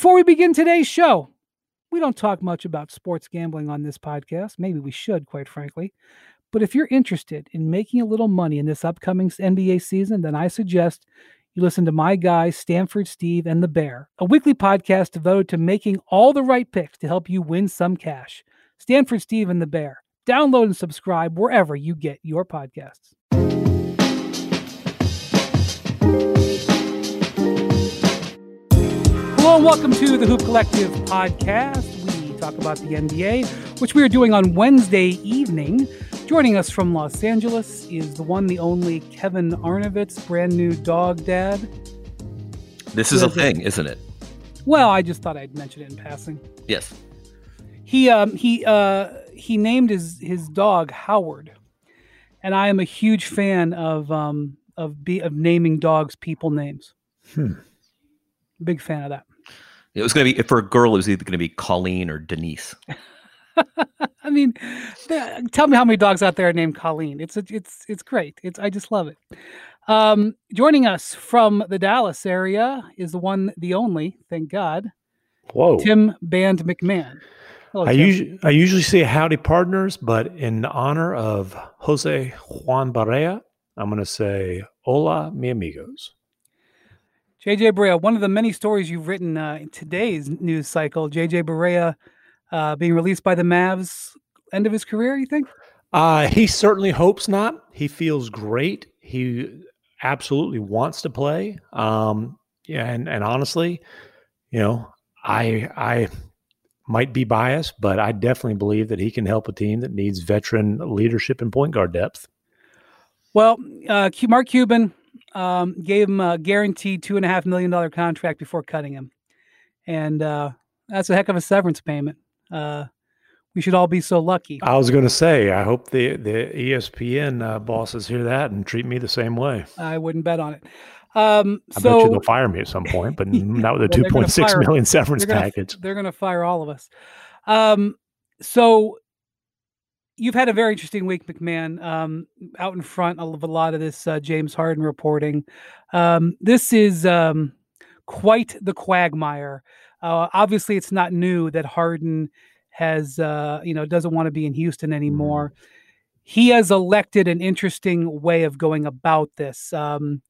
Before we begin today's show, we don't talk much about sports gambling on this podcast. Maybe we should, quite frankly. But if you're interested in making a little money in this upcoming NBA season, then I suggest you listen to my guys, Stanford Steve and the Bear, a weekly podcast devoted to making all the right picks to help you win some cash. Stanford Steve and the Bear. Download and subscribe wherever you get your podcasts. Hello and welcome to the Hoop Collective podcast. We talk about the NBA, which we are doing on Wednesday evening. Joining us from Los Angeles is the one, the only Kevin Arnovitz, brand new dog dad. This is a thing, isn't it? Well, I just thought I'd mention it in passing. Yes. He um he uh he named his his dog Howard, and I am a huge fan of um of be of naming dogs people names. Hmm. Big fan of that. It was going to be for a girl. It was either going to be Colleen or Denise. I mean, th- tell me how many dogs out there are named Colleen. It's a, it's it's great. It's I just love it. Um, joining us from the Dallas area is the one, the only, thank God, Whoa. Tim Band MacMahon. Hello, I Tim. usually I usually say howdy partners, but in honor of Jose Juan Barea, I'm going to say hola mi amigos. JJ Barea, one of the many stories you've written uh, in today's news cycle, JJ Barea uh, being released by the Mavs, end of his career, you think? Uh, he certainly hopes not. He feels great. He absolutely wants to play. Um, yeah, and, and honestly, you know, I I might be biased, but I definitely believe that he can help a team that needs veteran leadership and point guard depth. Well, uh, Mark Cuban um, gave him a guaranteed two and a half million dollar contract before cutting him, and uh, that's a heck of a severance payment. Uh, we should all be so lucky. I was going to say, I hope the the ESPN uh, bosses hear that and treat me the same way. I wouldn't bet on it. Um, I bet you they'll fire me at some point, but not with a Well, two point six million severance they're gonna, package. they're going to fire all of us. Um, so you've had a very interesting week, MacMahon. Um, out in front of a lot of this uh, James Harden reporting. Um, this is um, quite the quagmire. Uh, obviously, it's not new that Harden has, uh, you know, doesn't want to be in Houston anymore. He has elected an interesting way of going about this. Um,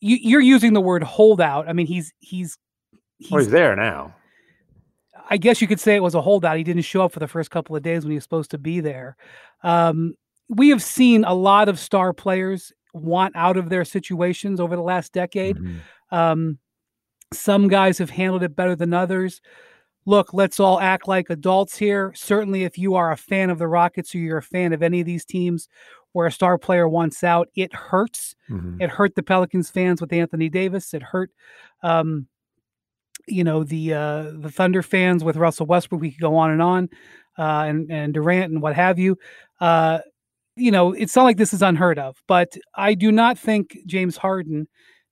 you, you're using the word holdout. I mean, he's he's he's Well, he's there now. I guess you could say it was a holdout. He didn't show up for the first couple of days when he was supposed to be there. Um, we have seen a lot of star players want out of their situations over the last decade. Mhm. Um, some guys have handled it better than others. Look, let's all act like adults here. Certainly, if you are a fan of the Rockets or you're a fan of any of these teams where a star player wants out, it hurts. Mhm. It hurt the Pelicans fans with Anthony Davis. It hurt, um, you know, the uh, the Thunder fans with Russell Westbrook. We could go on and on, uh, and and Durant and what have you. Uh, you know, it's not like this is unheard of, but I do not think James Harden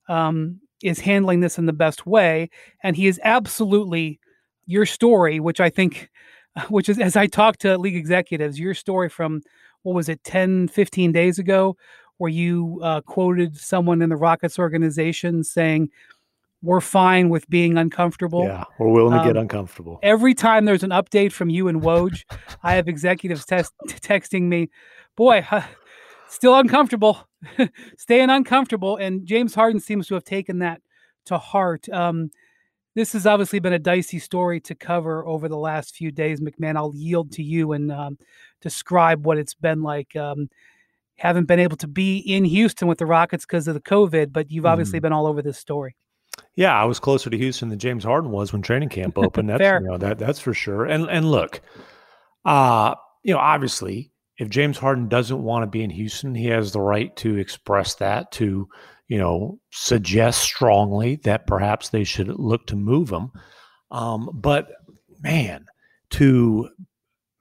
um, is handling this in the best way, and he is absolutely your story, which I think, which is as I talk to league executives, your story from what was it 10, 15 days ago, where you uh, quoted someone in the Rockets organization saying, "We're fine with being uncomfortable." Yeah, we're willing to get Um, uncomfortable. Every time there's an update from you and Woj, I have executives test, texting me, "Boy, huh, still uncomfortable, staying uncomfortable." And James Harden seems to have taken that to heart. Um, this has obviously been a dicey story to cover over the last few days, MacMahon. I'll yield to you and um, describe what it's been like. Um, haven't been able to be in Houston with the Rockets because of the COVID, but you've obviously been all over this story. Yeah, I was closer to Houston than James Harden was when training camp opened. That's Fair. you know, that that's for sure. And and look, uh, you know, obviously, if James Harden doesn't want to be in Houston, he has the right to express that, to, you know, suggest strongly that perhaps they should look to move him. Um, but man, to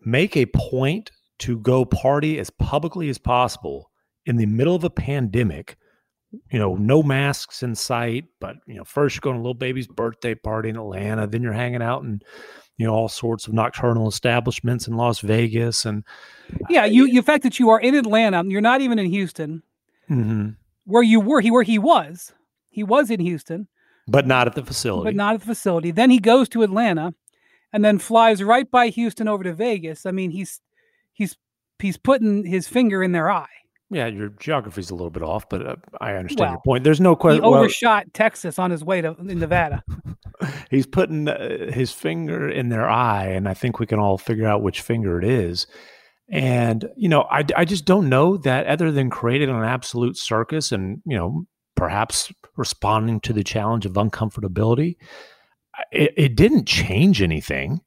make a point to go party as publicly as possible in the middle of a pandemic you know, no masks in sight, but you know, first you're going to little baby's birthday party in Atlanta, then you're hanging out in, you know, all sorts of nocturnal establishments in Las Vegas, and Yeah, you, you the fact that you are in Atlanta, you're not even in Houston. Mhm. where you were he where he was he was in houston but not at the facility. but not at the facility. Then he goes to Atlanta, and then flies right by Houston over to Vegas. I mean, he's he's he's putting his finger in their eye. Yeah, your geography's a little bit off, but uh, I understand your point. There's no He question. Well, overshot Texas on his way to in Nevada. he's putting uh, his finger in their eye, and I think we can all figure out which finger it is. And you know, I, I just don't know that other than creating an absolute circus and you know perhaps responding to the challenge of uncomfortability, it, it didn't change anything.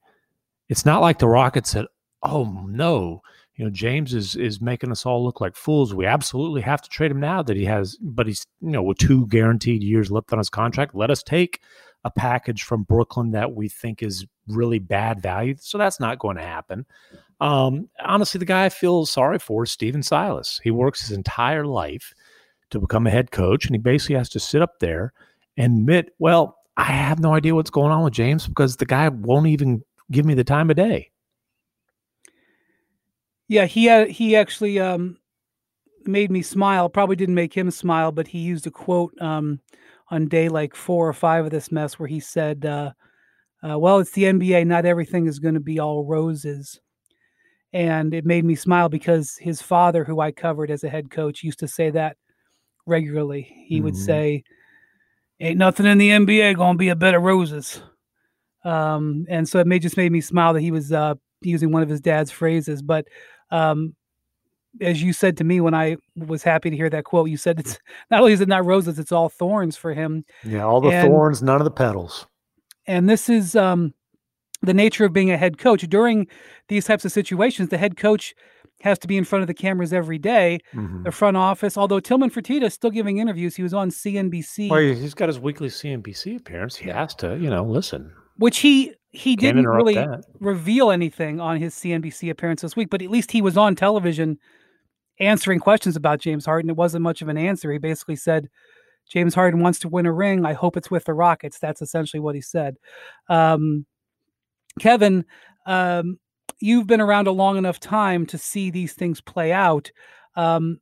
It's not like the Rockets said, "Oh no." You know, James is is making us all look like fools. We absolutely have to trade him now that he has, but he's you know with two guaranteed years left on his contract. Let us take a package from Brooklyn that we think is really bad value. So that's not going to happen. Um, honestly, the guy I feel sorry for is Stephen Silas. He works his entire life to become a head coach, and he basically has to sit up there and admit, well, I have no idea what's going on with James because the guy won't even give me the time of day. Yeah, he had, he actually um, made me smile. Probably didn't make him smile, but he used a quote um, on day like four or five of this mess where he said, uh, uh, "Well, it's the NBA. Not everything is going to be all roses." And it made me smile because his father, who I covered as a head coach, used to say that regularly. He would Mhm. say, "Ain't nothing in the NBA going to be a bed of roses." Um, and so it may just made me smile that he was uh, using one of his dad's phrases. But um, as you said to me when I was happy to hear that quote, you said it's not only is it not roses, it's all thorns for him. Yeah, all the And- thorns, none of the petals. And this is um, the nature of being a head coach. During these types of situations, the head coach has to be in front of the cameras every day. Mhm. The front office, although Tillman Fertitta is still giving interviews, he was on CNBC, Well, he's got his weekly CNBC appearance. He has to, you know, listen. which he he Can't didn't really that. reveal anything on his CNBC appearance this week, but at least he was on television answering questions about James Harden. It wasn't much of an answer. He basically said, James Harden wants to win a ring. I hope it's with the Rockets. That's essentially what he said. Um, Kevin, um, you've been around a long enough time to see these things play out. Um,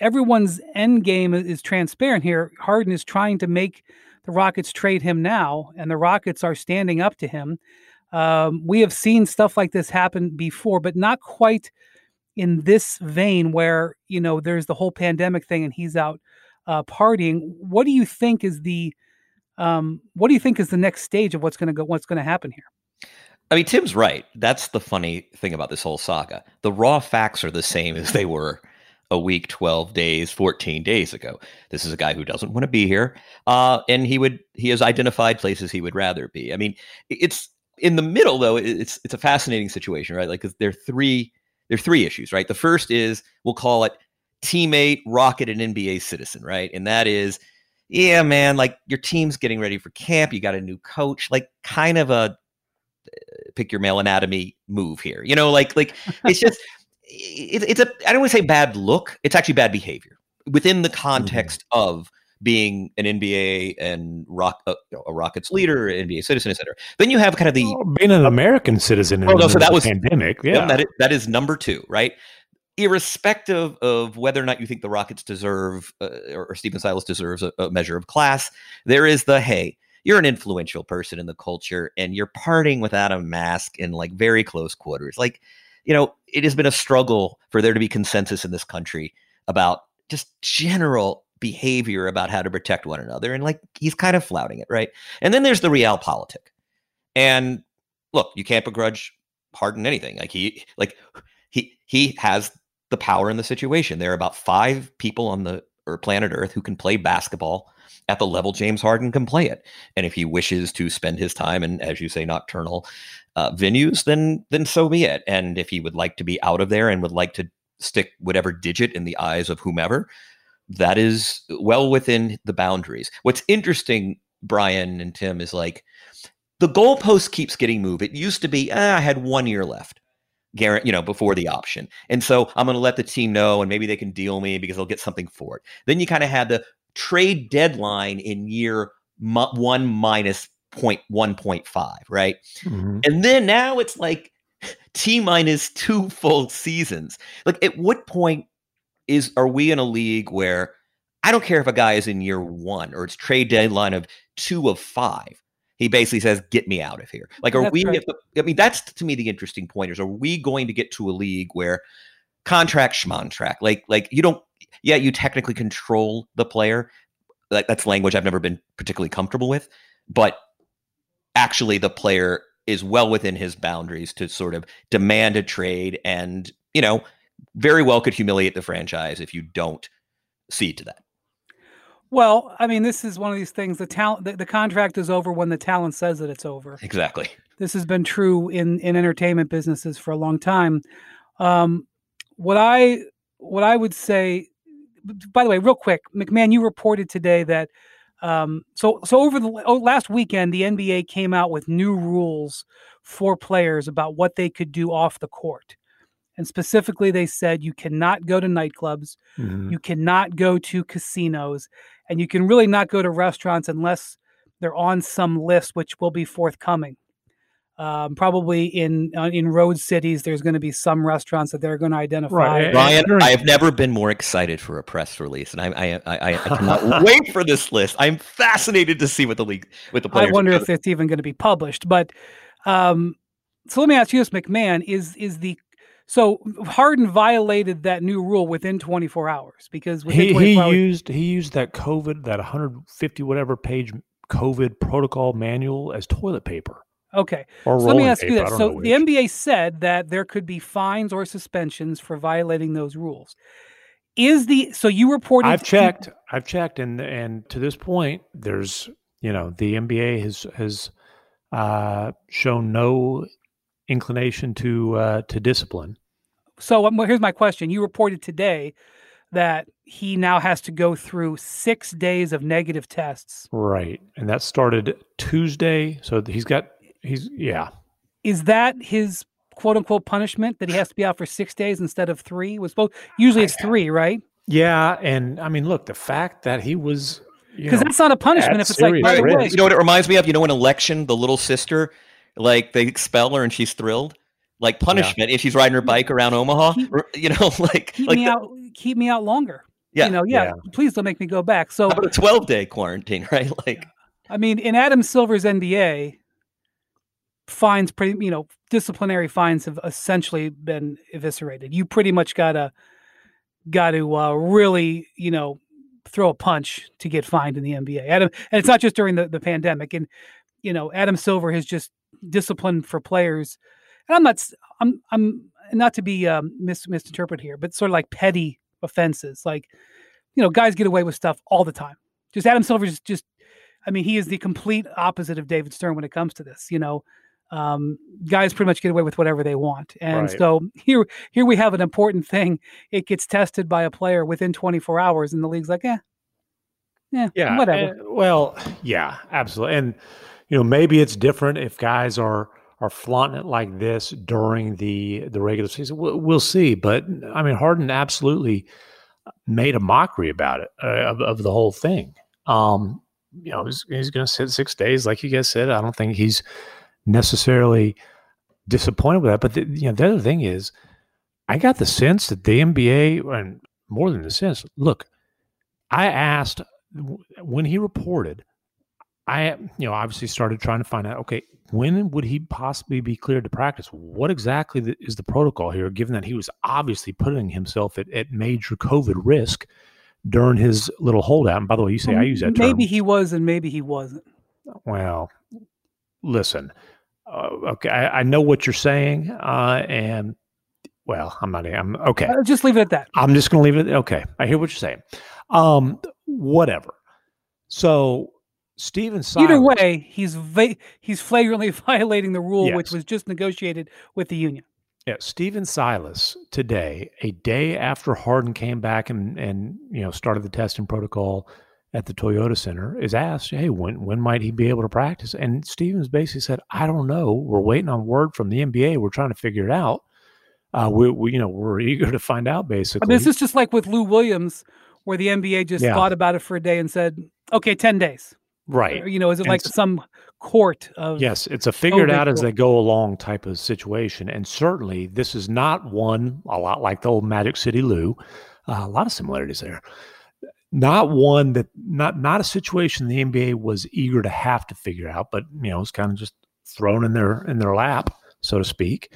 everyone's end game is, is transparent here. Harden is trying to make the Rockets trade him now, and the Rockets are standing up to him. Um, we have seen stuff like this happen before, but not quite in this vein where you know there's the whole pandemic thing and he's out uh, partying. What do you think is the um, what do you think is the next stage of what's going to go? What's going to happen here? I mean, Tim's right. That's the funny thing about this whole saga. The raw facts are the same as they were a week, 12 days, 14 days ago. This is a guy who doesn't want to be here. Uh, and he would, he has identified places he would rather be. I mean, it's in the middle though. It's, it's a fascinating situation, right? Like, there are three, there are three issues, right? The first is we'll call it teammate, rocket, and NBA citizen, right? And that is, yeah, man, like your team's getting ready for camp. You got a new coach, like kind of a, pick your male anatomy move here. You know, like like it's just it, it's a I don't want to say bad look. It's actually bad behavior within the context of being an NBA and rock uh, you know, a Rockets leader, NBA citizen, etc. Then you have kind of the Well, being an American citizen Oh, no, so that middle of the was- pandemic. yeah, Yeah, that is, that is number two, right? Irrespective of whether or not you think the Rockets deserve uh, or, or Stephen Silas deserves a, a measure of class, there is the hey, you're an influential person in the culture and you're partying without a mask in like very close quarters. Like, you know, it has been a struggle for there to be consensus in this country about just general behavior about how to protect one another. And like, he's kind of flouting it, right? And then there's the realpolitik. And look, you can't begrudge Harden anything. Like he, like he, he has the power in the situation. There are about five people on the or planet Earth who can play basketball at the level James Harden can play it. And if he wishes to spend his time and, as you say, nocturnal uh, venues, then then so be it. And if he would like to be out of there and would like to stick whatever digit in the eyes of whomever, that is well within the boundaries. What's interesting, Brian and Tim, is like the goalpost keeps getting moved. It used to be, ah, I had one year left. Garrett, you know, before the option. And so I'm going to let the team know and maybe they can deal me because they'll get something for it. Then you kind of had the trade deadline in year one minus point one point five, right? Mhm. And then now it's like T minus two full seasons. Like at what point is are we in a league where I don't care if a guy is in year one or it's trade deadline of two of five. He basically says, "Get me out of here." Like, are That's we? right. I mean, that's to me the interesting point is: Are we going to get to a league where contract schmontrack, like, like you don't? Yeah, you technically control the player. Like, that's language I've never been particularly comfortable with, but actually, the player is well within his boundaries to sort of demand a trade, and you know, very well could humiliate the franchise if you don't see to that. Well, I mean, this is one of these things. The talent, the, the contract is over when the talent says that it's over. Exactly. This has been true in in entertainment businesses for a long time. Um, what I what I would say, by the way, real quick, MacMahon, you reported today that um, so so over the oh, last weekend, the NBA came out with new rules for players about what they could do off the court, and specifically, they said you cannot go to nightclubs, Mhm. you cannot go to casinos, and you can really not go to restaurants unless they're on some list, which will be forthcoming. Um, probably in uh, in road cities, there's going to be some restaurants that they're going to identify. Right, Ryan, I have never been more excited for a press release, and I I I, I cannot wait for this list. I'm fascinated to see what the league with the players. I players. wonder if it's even going to be published. But um, so let me ask you this, MacMahon: is is the so Harden violated that new rule within 24 hours because within he 24 he hours, used he used that COVID that 150 whatever page COVID protocol manual as toilet paper okay. or So let me ask you this: so the. NBA said that there could be fines or suspensions for violating those rules. Is the so you reported? I've to- checked. I've checked, and and to this point, there's you know the NBA has has uh, shown no inclination to uh, to discipline. So um, here's my question: You reported today that he now has to go through six days of negative tests. Right, and that started Tuesday. So he's got he's yeah. is that his quote unquote punishment that he has to be out for six days instead of three? Was supposed usually it's three, right? Yeah, and I mean, look, the fact that he was Because that's not a punishment. If it's like by the way. You know what it reminds me of? You know, an election, the little sister, like they expel her and she's thrilled. Like punishment if she's riding her bike around Omaha. Keep- r- you know, like keep like me the- out, keep me out longer. Yeah, you know, yeah, yeah. Please don't make me go back. So How about a 12 day quarantine, right? Like I mean, in Adam Silver's NBA, fines pretty you know disciplinary fines have essentially been eviscerated. You pretty much gotta got to uh, really you know throw a punch to get fined in the NBA. Adam, and it's not just during the, the pandemic. And you know, Adam Silver has just disciplined for players. And I'm not i'm I'm not to be um, mis- misinterpreted here, but sort of like petty offenses. Like you know, guys get away with stuff all the time. Just Adam Silver is just I mean, he is the complete opposite of David Stern when it comes to this. You know, um, guys pretty much get away with whatever they want, and Right. so here, here we have an important thing. It gets tested by a player within 24 hours, and the league's like, eh, yeah, Yeah. whatever. and- well, yeah, absolutely. And you know, maybe it's different if guys are are flaunting it like this during the the regular season. We'll, we'll see. But I mean, Harden absolutely made a mockery about it uh, of, of the whole thing. Um, you know, he's, he's going to sit six days, like you guys said. I don't think he's necessarily disappointed with that. But the, you know, the other thing is, I got the sense that the NBA, and more than the sense, look, I asked when he reported, I you know obviously started trying to find out. Okay, when would he possibly be cleared to practice? What exactly is the protocol here? Given that he was obviously putting himself at, at major COVID risk during his little holdout. And by the way, you say I use that term. maybe he was, and maybe he wasn't. Well, listen, uh, okay, I, I know what you're saying, uh, and well, I'm not. I'm okay. Uh, just leave it at that. I'm just going to leave it. Okay, I hear what you're saying. Um, whatever. So Stephen Silas, Either way, he's va- he's flagrantly violating the rule, which was just negotiated with the union. yeah, Stephen Silas today, a day after Harden came back and and you know started the testing protocol at the Toyota Center, is asked, "Hey, when when might he be able to practice?" And Stevens basically said, "I don't know. We're waiting on word from the NBA. We're trying to figure it out. Uh, we, we you know we're eager to find out. Basically, this is just like with Lou Williams, where the NBA just Yeah. thought about it for a day and said, "Okay, ten days." right." Or, you know, is it And like some court of Yes, it's a figured out as they go along type of situation. And certainly, this is not one a lot like the old Magic City Lou. Uh, a lot of similarities there. Not one that not not a situation the NBA was eager to have to figure out, but you know, it's kind of just thrown in their in their lap, so to speak.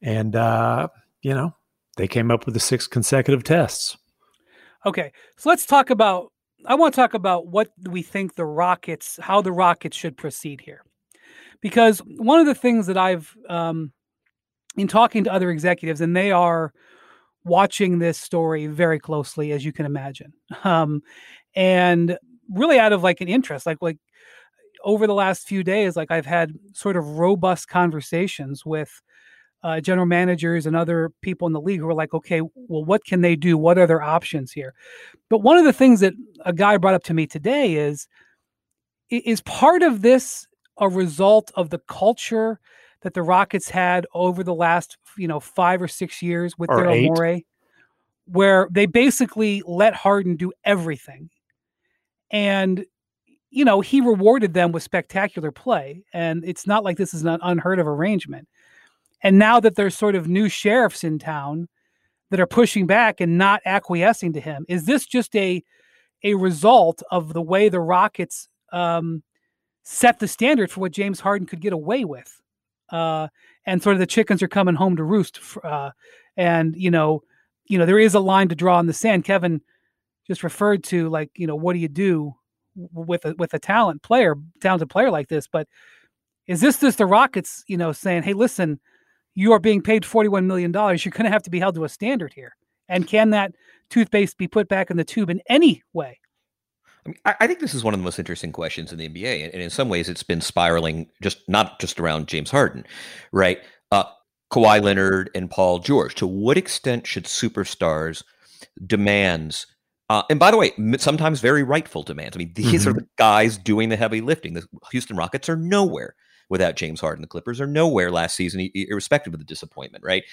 And uh, you know, they came up with the six consecutive tests. Okay, so let's talk about. I want to talk about what we think the Rockets, how the Rockets should proceed here, because one of the things that I've, um, in talking to other executives, and they are watching this story very closely, as you can imagine, um, and really out of like an interest, like like over the last few days, like I've had sort of robust conversations with uh, general managers and other people in the league who are like, okay, well, what can they do? What are their options here? But one of the things that a guy brought up to me today is is part of this a result of the culture that the Rockets had over the last, you know, five or six years with Daryl Morey, where they basically let Harden do everything. And you know, he rewarded them with spectacular play. And it's not like this is an unheard of arrangement. And now that there's sort of new sheriffs in town that are pushing back and not acquiescing to him, is this just a a result of the way the Rockets um, set the standard for what James Harden could get away with? Uh, and sort of the chickens are coming home to roost. Uh, and you know, you know, there is a line to draw in the sand. Kevin just referred to like, you know, what do you do with a with a talent player, talented player like this? But is this just the Rockets, you know, saying, "Hey, listen, you are being paid $41 million. You're going to have to be held to a standard here. And can that toothpaste be put back in the tube in any way? I, mean, I, think this is one of the most interesting questions in the NBA, and in some ways, it's been spiraling just not just around James Harden, right? Uh, Kawhi Leonard and Paul George. To what extent should superstars demands? Uh, and by the way, sometimes very rightful demands. I mean, these mm-hmm. are the guys doing the heavy lifting. The Houston Rockets are nowhere without James Harden. The Clippers are nowhere last season, irrespective of the disappointment, right?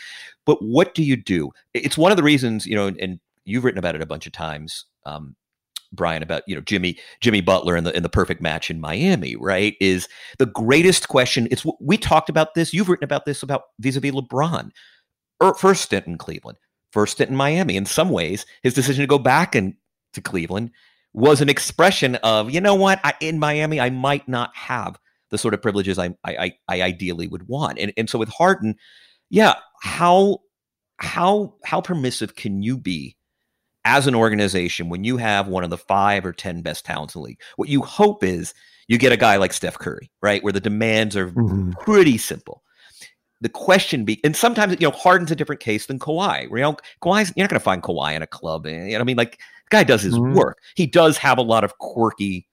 But what do you do? It's one of the reasons, you know, and you've written about it a bunch of times, um, Brian, about you know Jimmy Jimmy Butler and the in the perfect match in Miami, right? Is the greatest question. It's we talked about this. You've written about this about vis-a-vis LeBron. Er, first stint in Cleveland, first stint in Miami. In some ways, his decision to go back and to Cleveland was an expression of, you know what, I, in Miami, I might not have the sort of privileges I, I, I ideally would want. And, and so with Harden, yeah, how how how permissive can you be as an organization when you have one of the five or ten best talents in the league? What you hope is you get a guy like Steph Curry, right, where the demands are mm-hmm. pretty simple. The question be, and sometimes you know Harden's a different case than Kawhi. You know, Kawhi's you're not going to find Kawhi in a club. Eh, you know, I mean, like the guy does his mm-hmm. work. He does have a lot of quirky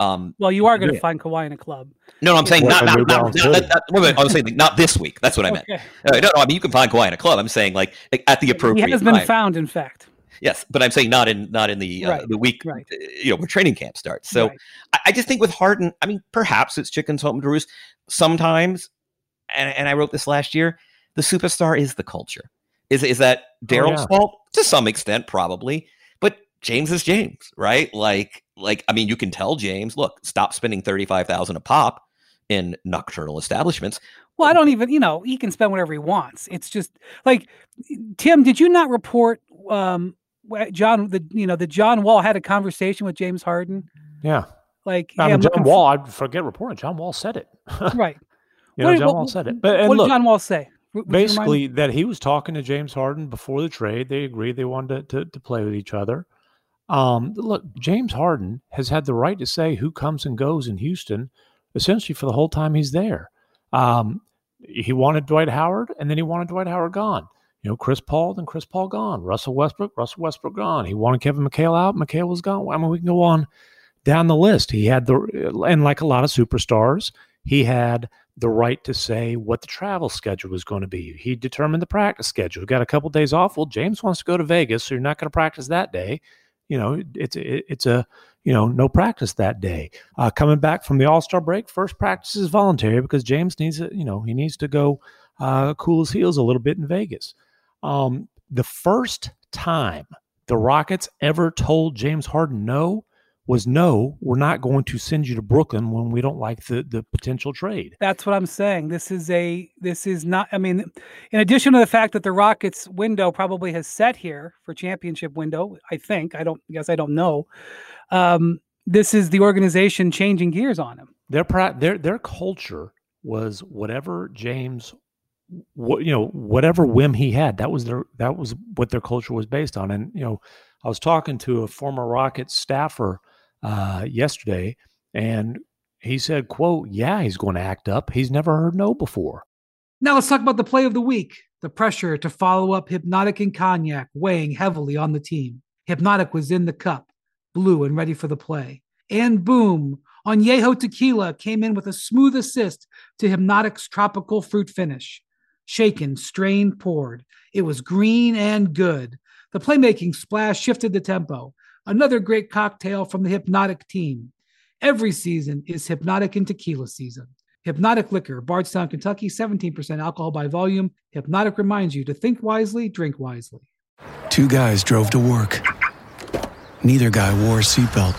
um, well, you are going to yeah. find Kawhi in a club. No, no I'm saying not, not, not, not, not, wait, I was saying not this week. That's what I meant. Okay. Uh, no, no, I mean you can find Kawhi in a club. I'm saying like, like at the appropriate. He has been time. found, in fact. Yes, but I'm saying not in not in the uh, the week right. Uh, you know where training camp starts. So right. I, I, just think with Harden, I mean, perhaps it's chickens home to roost. Sometimes, and, and I wrote this last year. The superstar is the culture. Is is that Daryl's oh, yeah. fault to some extent, probably, but James is James, right? Like like I mean, you can tell James, look, stop spending thirty five thousand a pop in nocturnal establishments. Well, I don't even, you know, he can spend whatever he wants. It's just like Tim. Did you not report um, John? The you know the John Wall had a conversation with James Harden. Yeah, like I mean, John Wall. I forget reporting. John Wall said it. right. you know, what, John what, Wall said it. But what look, did John Wall say? Basically, that he was talking to James Harden before the trade. They agreed they wanted to, to, to play with each other. Um, look, James Harden has had the right to say who comes and goes in Houston essentially for the whole time he's there. Um, he wanted Dwight Howard, and then he wanted Dwight Howard gone. You know, Chris Paul, then Chris Paul gone. Russell Westbrook, Russell Westbrook gone. He wanted Kevin McHale out. McHale was gone. I mean, we can go on down the list. He had the, and like a lot of superstars, he had the right to say what the travel schedule was going to be. He determined the practice schedule. Got a couple days off. Well, James wants to go to Vegas, so you're not going to practice that day you know, it's it's a you know no practice that day. Uh, coming back from the All Star break, first practice is voluntary because James needs it. You know, he needs to go uh, cool his heels a little bit in Vegas. Um, the first time the Rockets ever told James Harden no was no, we're not going to send you to Brooklyn when we don't like the the potential trade. That's what I'm saying. This is a this is not I mean in addition to the fact that the Rockets window probably has set here for championship window, I think. I don't I guess I don't know. Um this is the organization changing gears on him. Their their their culture was whatever James what you know whatever whim he had that was their that was what their culture was based on and you know I was talking to a former rocket staffer uh, yesterday, and he said, "quote Yeah, he's going to act up. He's never heard no before." Now let's talk about the play of the week. The pressure to follow up hypnotic and Cognac weighing heavily on the team. hypnotic was in the cup, blue and ready for the play. And boom, Añejo Tequila came in with a smooth assist to hypnotic's tropical fruit finish. Shaken, strained, poured. It was green and good. The playmaking splash shifted the tempo. Another great cocktail from the Hypnotic team. Every season is Hypnotic and Tequila season. Hypnotic Liquor, Bardstown, Kentucky, 17% alcohol by volume. Hypnotic reminds you to think wisely, drink wisely. Two guys drove to work. Neither guy wore a seatbelt.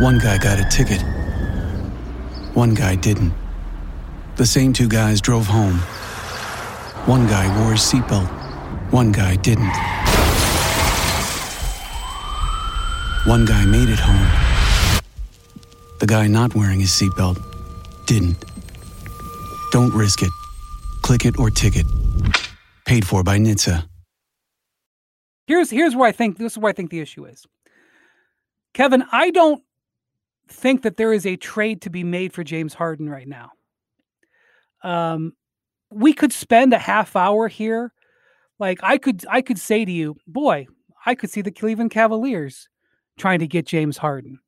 One guy got a ticket. One guy didn't. The same two guys drove home. One guy wore a seatbelt. One guy didn't. One guy made it home. The guy not wearing his seatbelt didn't. Don't risk it. Click it or ticket. Paid for by NHTSA. Here's here's where I think this is where I think the issue is. Kevin, I don't think that there is a trade to be made for James Harden right now. Um, we could spend a half hour here. Like I could I could say to you, boy, I could see the Cleveland Cavaliers trying to get James Harden.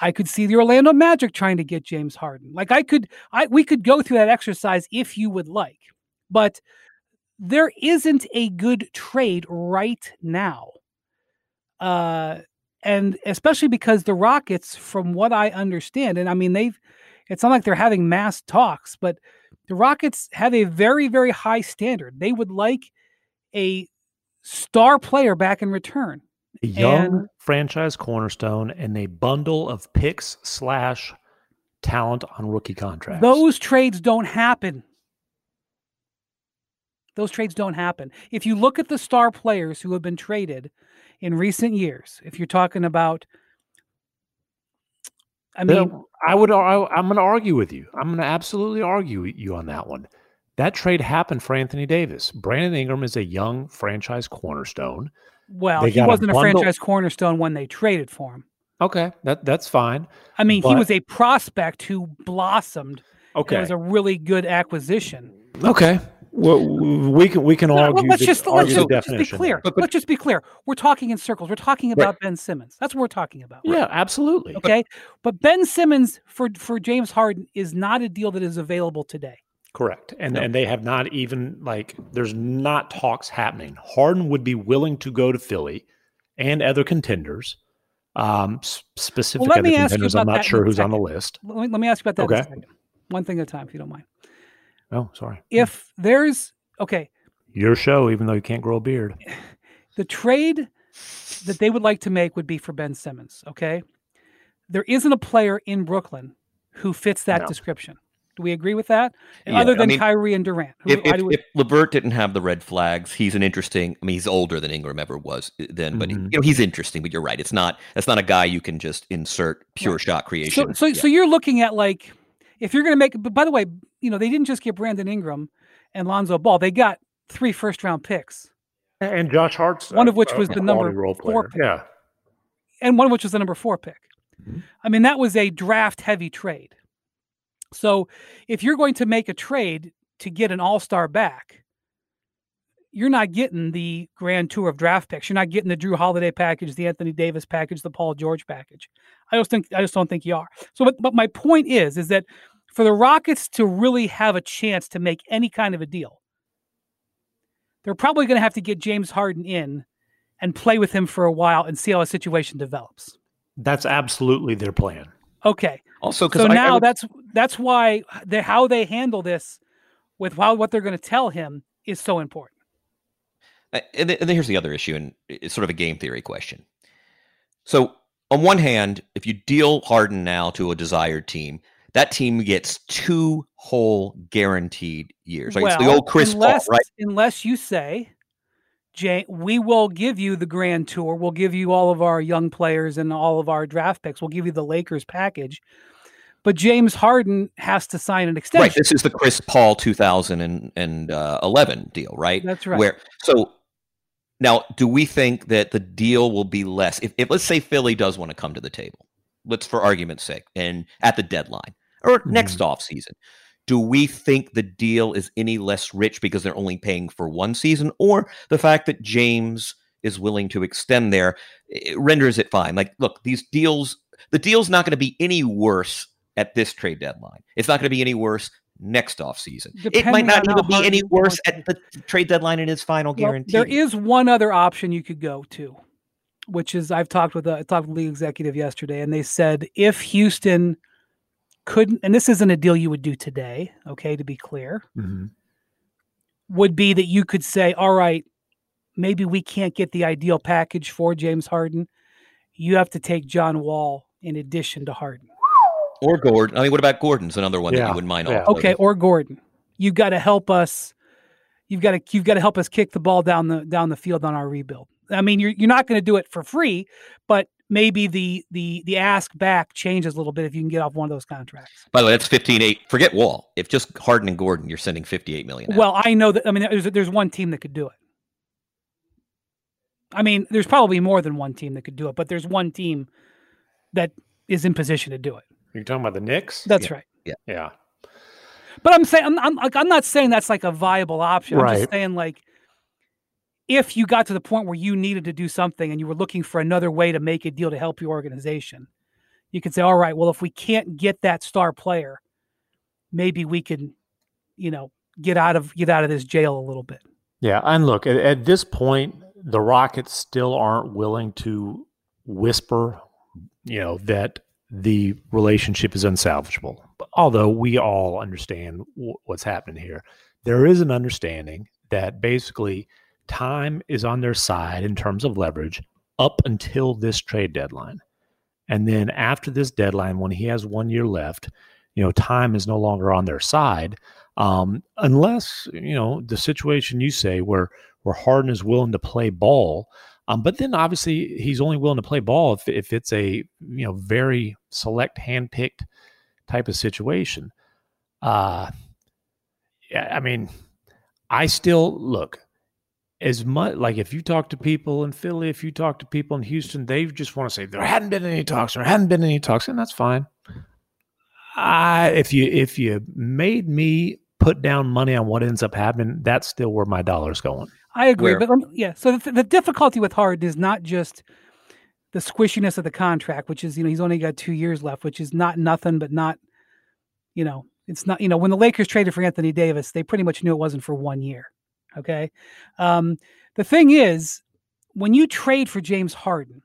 I could see the Orlando Magic trying to get James Harden. Like I could I we could go through that exercise if you would like. But there isn't a good trade right now. Uh and especially because the Rockets from what I understand and I mean they've it's not like they're having mass talks, but the Rockets have a very very high standard. They would like a star player back in return a young and, franchise cornerstone and a bundle of picks slash talent on rookie contracts. Those trades don't happen. Those trades don't happen. If you look at the star players who have been traded in recent years, if you're talking about, I mean, I would, I, I'm going to argue with you. I'm going to absolutely argue with you on that one. That trade happened for Anthony Davis. Brandon Ingram is a young franchise cornerstone. Well, he wasn't a, a, franchise cornerstone when they traded for him. Okay, that that's fine. I mean, but... he was a prospect who blossomed. Okay, it was a really good acquisition. Okay, well, we can we can no, argue. let's the, just argue let's just, just be clear. But, but, let's just be clear. We're talking in circles. We're talking about right. Ben Simmons. That's what we're talking about. Yeah, absolutely. Okay, but, but Ben Simmons for for James Harden is not a deal that is available today. Correct. And and they have not even like there's not talks happening. Harden would be willing to go to Philly and other contenders. Um specific well, other contenders. I'm not sure who's on the list. Let me, let me ask you about that okay. One thing at a time, if you don't mind. Oh, sorry. If there's okay. Your show, even though you can't grow a beard. The trade that they would like to make would be for Ben Simmons. Okay. There isn't a player in Brooklyn who fits that no. description. Do we agree with that? Yeah, Other than I mean, Kyrie and Durant. Who, if, if, we... if, LeVert didn't have the red flags, he's an interesting. I mean, he's older than Ingram ever was uh, then, but mm-hmm. you know he's interesting. But you're right; it's not. That's not a guy you can just insert pure right. shot creation. So, so, yeah. so you're looking at like if you're going to make. But by the way, you know they didn't just get Brandon Ingram and Lonzo Ball; they got three first round picks, and Josh Hart's one of which was the number four. Pick, yeah, and one of which was the number four pick. Mm-hmm. I mean, that was a draft heavy trade. So if you're going to make a trade to get an all star back, you're not getting the grand tour of draft picks. You're not getting the Jrue Holiday package, the Anthony Davis package, the Paul George package. I just think I just don't think you are. So, but, but my point is, is that for the Rockets to really have a chance to make any kind of a deal, they're probably going to have to get James Harden in and play with him for a while and see how a situation develops. That's absolutely their plan. Okay. Also, so I, now I would... that's that's why the how they handle this with how what they're going to tell him is so important. And then, and then here's the other issue, and it's sort of a game theory question. So on one hand, if you deal Harden now to a desired team, that team gets two whole guaranteed years. Right? Well, it's the old Chris unless, Paul, right? Unless you say, Jay, we will give you the grand tour. We'll give you all of our young players and all of our draft picks. We'll give you the Lakers package. But James Harden has to sign an extension. Right. This is the Chris Paul 2011 uh, deal, right? That's right. Where so now, do we think that the deal will be less if, if let's say Philly does want to come to the table, let's for argument's sake, and at the deadline or Mhm. next off season, do we think the deal is any less rich because they're only paying for one season, or the fact that James is willing to extend there it renders it fine? Like, look, these deals, the deal's not going to be any worse at this trade deadline. It's not going to be any worse next off season. It might not even be any worse at the trade deadline in his final Well, guarantee. there is one other option you could go to, which is I've talked with a I talked with league executive yesterday, and they said if Houston couldn't, and this isn't a deal you would do today, okay, to be clear, Mhm. would be that you could say, all right, maybe we can't get the ideal package for James Harden. You have to take John Wall in addition to Harden. or Gordon. I mean, what about Gordon's another one that you wouldn't mind? yeah. offloading? Okay, or Gordon. You've got to help us. You've got to you've got to help us kick the ball down the down the field on our rebuild. I mean, you're you're not going to do it for free, but maybe the the the ask back changes a little bit if you can get off one of those contracts. By the way, that's fifteen eight. Forget Wall. If just Harden and Gordon, you're sending fifty eight million. out. Well, I know that. I mean, there's there's one team that could do it. I mean, there's probably more than one team that could do it, but there's one team that is in position to do it. You're talking about the Knicks? That's right. yeah. Yeah. But I'm saying I'm, I'm like I'm not saying that's like a viable option. Right. I'm just saying like if you got to the point where you needed to do something and you were looking for another way to make a deal to help your organization, you could say, all right, well, if we can't get that star player, maybe we can, you know, get out of get out of this jail a little bit. Yeah, and look at, at this point, the Rockets still aren't willing to whisper, you know, that the relationship is unsalvageable. Although we all understand w- what's happening here, there is an understanding that basically time is on their side in terms of leverage up until this trade deadline. And then after this deadline, when he has one year left, you know, time is no longer on their side um, unless you know the situation you say where where Harden is willing to play ball. Um, but then obviously he's only willing to play ball if if it's a you know very select handpicked type of situation. Uh, yeah, I mean, I still look as much like if you talk to people in Philly, if you talk to people in Houston, they just want to say there hadn't been any talks, there hadn't been any talks, and that's fine. I if you if you made me put down money on what ends up happening, that's still where my dollar's going. I agree, Where- but um, yeah. So the, the difficulty with Harden is not just the squishiness of the contract, which is you know he's only got two years left, which is not nothing, but not you know it's not you know when the Lakers traded for Anthony Davis, they pretty much knew it wasn't for one year. Okay, um, the thing is when you trade for James Harden,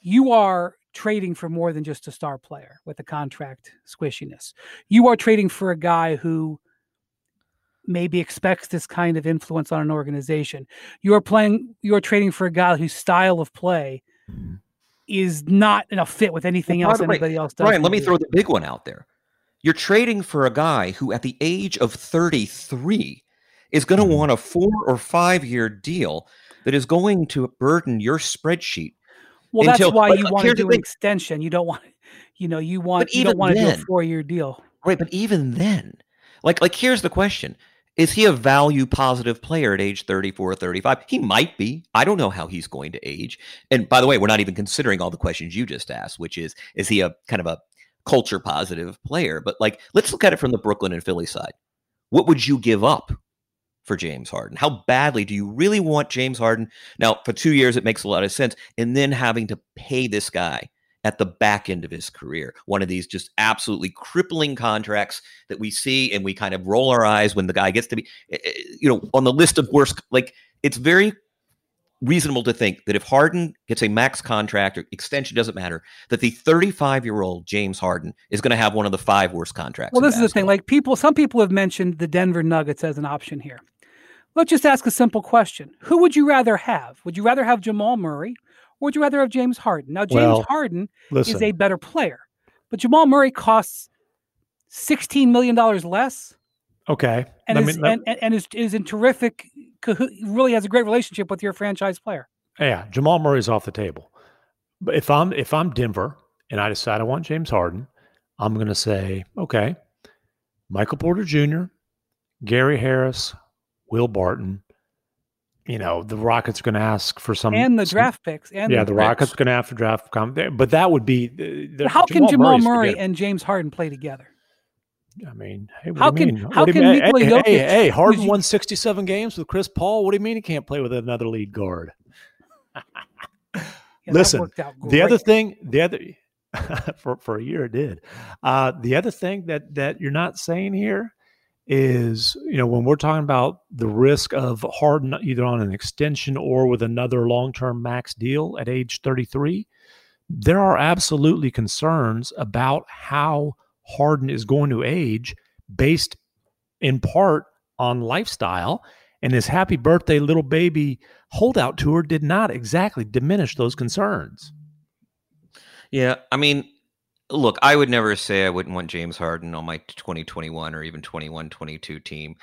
you are trading for more than just a star player with the contract squishiness. You are trading for a guy who maybe expects this kind of influence on an organization. You are playing, you are trading for a guy whose style of play is not in a fit with anything Well, else the way, anybody else does. Brian, let me throw the big one out there. You're trading for a guy who, at the age of 33, is going to Mhm. want a four or five year deal that is going to burden your spreadsheet. Well, that's why but you want to do an extension. You don't want, you know, you want you don't even want to do a then- four year deal. Right, but even then, like like here's the question. Is he a value positive player at age 34, 35? He might be. I don't know how he's going to age. And by the way, we're not even considering all the questions you just asked, which is is he a kind of a culture positive player? But like let's look at it from the Brooklyn and Philly side. What would you give up for James Harden? How badly do you really want James Harden? Now, for 2 years it makes a lot of sense and then having to pay this guy at the back end of his career. One of these just absolutely crippling contracts that we see and we kind of roll our eyes when the guy gets to be, eh, eh, you know, on the list of worst. Like, it's very reasonable to think that if Harden gets a max contract or extension, doesn't matter, that the 35 year old James Harden is going to have one of the five worst contracts. Well, this is the thing. Like people, some people have mentioned the Denver Nuggets as an option here. Let's just ask a simple question: Who would you rather have? Would you rather have Jamal Murray, or would you rather have James Harden? Now, James Well, Harden Listen, is a better player, but Jamal Murray costs sixteen million dollars less, okay. and let is me- let- and, and, and is is in terrific. Really has a great relationship with your franchise player. Yeah, Jamal Murray's off the table. But if I'm if I'm Denver and I decide I want James Harden, I'm going to say, okay, Michael Porter Jr., Gary Harris, Will Barton. You know, the Rockets are going to ask for some and the some- draft picks. And yeah, the, the Rockets are going to have to draft. But that would be. the- how can Jamal Murray's Murray and James Harden play together? I mean, hey, what How do you can- mean? how you can mean? Nikola Hey, Jokic- hey, hey, Harden who's- won 67 games with Chris Paul. What do you mean he can't play with another lead guard? Yeah, Listen, The other thing, the other for for a year it did. Uh, the other thing that that you're not saying here is, you know, when we're talking about the risk of Harden either on an extension or with another long term max deal at age 33, there are absolutely concerns about how Harden is going to age based in part on lifestyle. And his happy birthday little baby holdout tour did not exactly diminish those concerns. Yeah, I mean, look, I would never say I wouldn't want James Harden on my 2021 or even 21 22 team.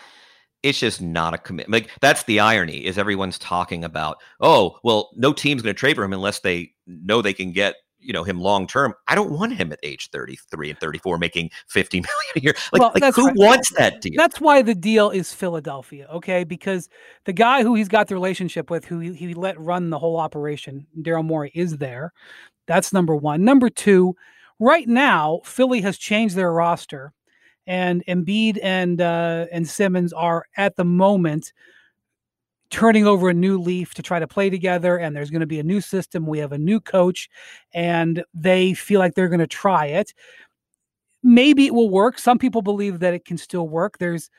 It's just not a commitment. Like that's the irony is everyone's talking about, oh, well, no team's going to trade for him unless they know they can get you know him long term. I don't want him at age 33 and 34 making 50 million a year. Like, Well, like who right. wants that deal? That's why the deal is Philadelphia, okay? Because the guy who he's got the relationship with, who he, he let run the whole operation, Daryl Morey, is there. That's number one. Number two, right now, Philly has changed their roster, and Embiid and uh, and Simmons are at the moment turning over a new leaf to try to play together. And there's going to be a new system. We have a new coach, and they feel like they're going to try it maybe it will work. Some people believe that it can still work. There's,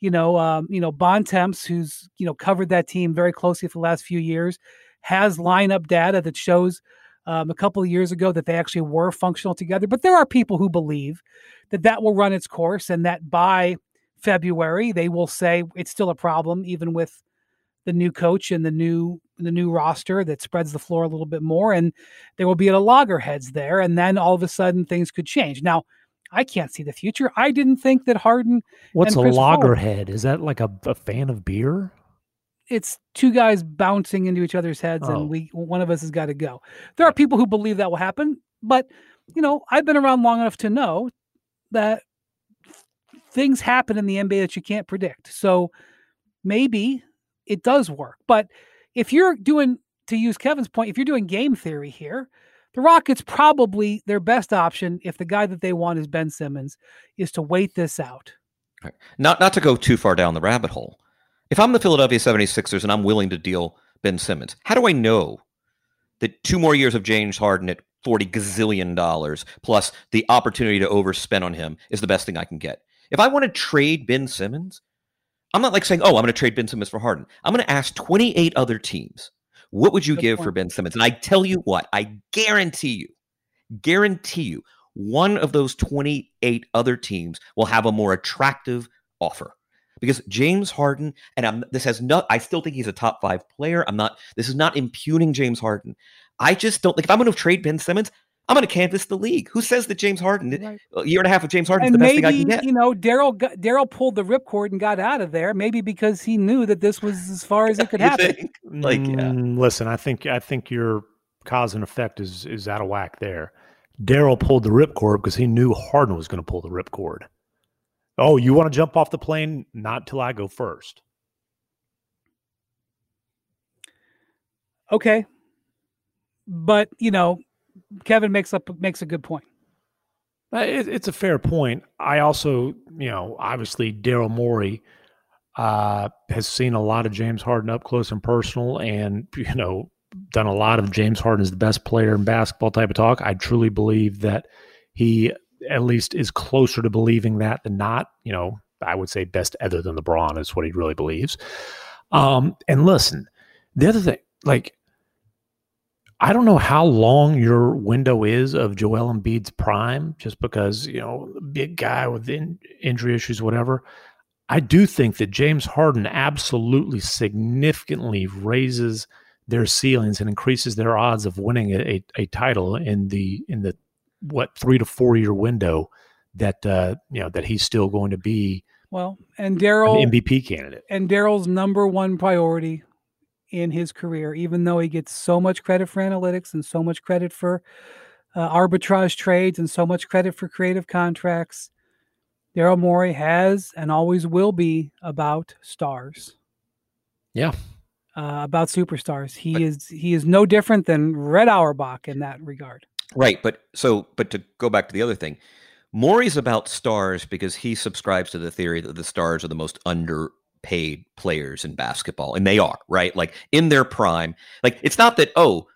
you know, um, you know, Bontemps, who's you know covered that team very closely for the last few years, has lineup data that shows um, a couple of years ago that they actually were functional together. But there are people who believe that that will run its course and that by February they will say it's still a problem, even with the new coach and the new the new roster that spreads the floor a little bit more, and there will be a loggerheads there, and then all of a sudden things could change. Now, I can't see the future. I didn't think that Harden. What's a Chris Paul. loggerhead? Is that like a, a fan of beer? It's two guys bouncing into each other's heads, Oh. and we one of us has got to go. There are people who believe that will happen, but you know, I've been around long enough to know that things happen in the NBA that you can't predict. So maybe it does work. But if you're doing, to use Kevin's point, if you're doing game theory here, the Rockets probably their best option, if the guy that they want is Ben Simmons, is to wait this out. not not to go too far down the rabbit hole. If I'm the Philadelphia 76ers and I'm willing to deal Ben Simmons, how do I know that two more years of James Harden at 40 gazillion dollars plus the opportunity to overspend on him is the best thing I can get? If I want to trade Ben Simmons, I'm not like saying, "Oh, I'm going to trade Ben Simmons for Harden." I'm going to ask 28 other teams, "What would you Good give for. Ben Simmons?" And I tell you what, I guarantee you, guarantee you, one of those 28 other teams will have a more attractive offer because James Harden, and I'm, this has not, I still think he's a top five player. I'm not, this is not impugning James Harden. I just don't like if I'm going to trade Ben Simmons, I'm going to canvass the league. Who says that James Harden, Right. a year and a half of James Harden is and the best thing I maybe can get? you know Daryl Daryl pulled the ripcord and got out of there. Maybe because he knew that this was as far as it could You happen. think? Like, yeah. Mm, listen, I think I think your cause and effect is is out of whack there. Daryl pulled the ripcord because he knew Harden was going to pull the ripcord. Oh, you want to jump off the plane? Not till I go first. Okay, but you know, Kevin makes up makes a good point. Uh, It, it's a fair point. I also, you know, obviously Daryl Morey uh, has seen a lot of James Harden up close and personal, and you know, done a lot of James Harden is the best player in basketball type of talk. I truly believe that he at least is closer to believing that than not. You know, I would say best other than LeBron is what he really believes. Um, and listen, the other thing, like I don't know how long your window is of Joel Embiid's prime, just because you know big guy with in, injury issues, whatever. I do think that James Harden absolutely significantly raises their ceilings and increases their odds of winning a, a, title in the in the what three to four year window that uh, you know that he's still going to be well and Daryl MVP candidate and Daryl's number one priority in his career, even though he gets so much credit for analytics and so much credit for uh, arbitrage trades and so much credit for creative contracts. Daryl Morey has and always will be about stars. Yeah, uh, about superstars. He but, is he is no different than Red Auerbach in that regard. Right, but so but to go back to the other thing, Morey's about stars because he subscribes to the theory that the stars are the most underpaid players in basketball, and they are right. Like in their prime, like it's not that oh,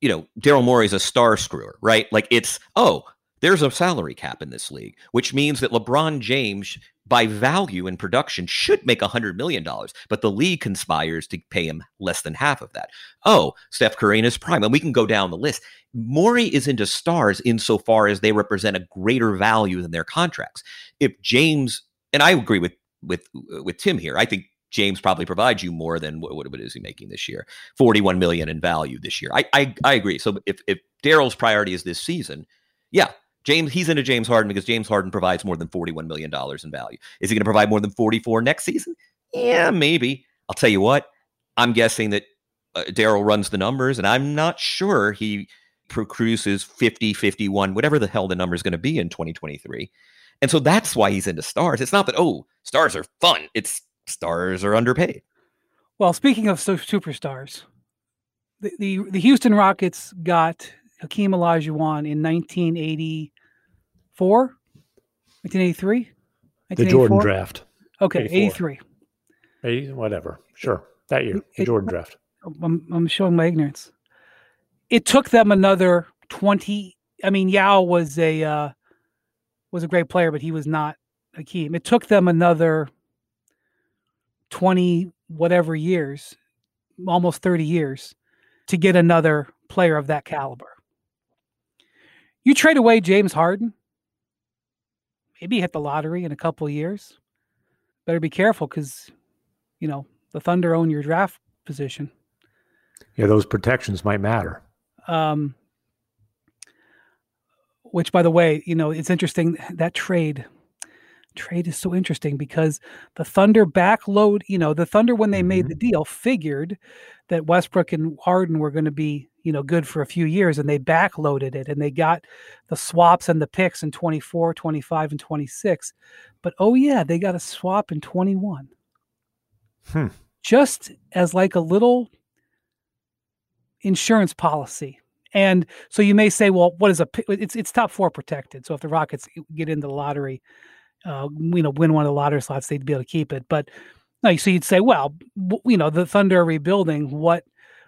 you know, Daryl Morey's a star screwer, right? Like it's oh, there's a salary cap in this league, which means that LeBron James by value and production should make $100 million, but the league conspires to pay him less than half of that. Oh, Steph Curry in his prime. And we can go down the list. Morey is into stars insofar as they represent a greater value than their contracts. If James, and I agree with with with Tim here, I think James probably provides you more than what, what is he making this year? 41 million in value this year. I I, I agree. So if, if Daryl's priority is this season, yeah, James, he's into James Harden because James Harden provides more than $41 million in value. Is he going to provide more than 44 next season? Yeah, maybe. I'll tell you what, I'm guessing that uh, Daryl runs the numbers, and I'm not sure he produces 50, 51, whatever the hell the number is going to be in 2023. And so that's why he's into stars. It's not that, oh, stars are fun. It's stars are underpaid. Well, speaking of superstars, the, the, the Houston Rockets got Hakeem Olajuwon in 1984, 1983, the Jordan draft. Okay, 83. 80, whatever. Sure, that year, the it, Jordan draft. I'm, I'm showing my ignorance. It took them another 20. I mean, Yao was a uh, was a great player, but he was not a Hakeem. It took them another 20 whatever years, almost 30 years, to get another player of that caliber. You trade away James Harden, maybe hit the lottery in a couple years. Better be careful because, you know, the Thunder own your draft position. Yeah, those protections might matter. Um, which, by the way, you know, it's interesting that trade. Trade is so interesting because the Thunder backload, you know, the Thunder when they mm-hmm. made the deal figured that Westbrook and Harden were going to be you know good for a few years and they backloaded it and they got the swaps and the picks in 24 25 and 26 but oh yeah they got a swap in 21 hmm. just as like a little insurance policy. And so you may say well what is a it's it's top four protected. So if the rockets get into the lottery uh, you know win one of the lottery slots they'd be able to keep it. But no, you so you'd say well you know the thunder are rebuilding. What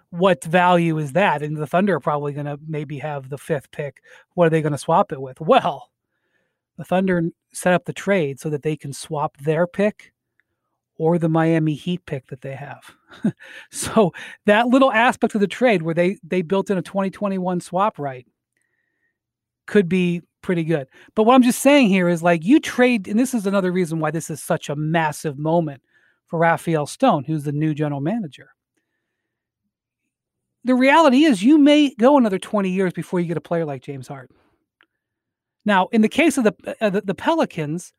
what value is that? And the Thunder are probably going to maybe have the fifth pick. What are they going to swap it with? Well, the Thunder set up the trade so that they can swap their pick or the Miami Heat pick that they have. so that little aspect of the trade where they they built in a 2021 swap right could be pretty good. But what I'm just saying here is like you trade, and this is another reason why this is such a massive moment for Rafael Stone, who's the new general manager the reality is you may go another 20 years before you get a player like James Harden. Now, in the case of the, uh, the, the Pelicans,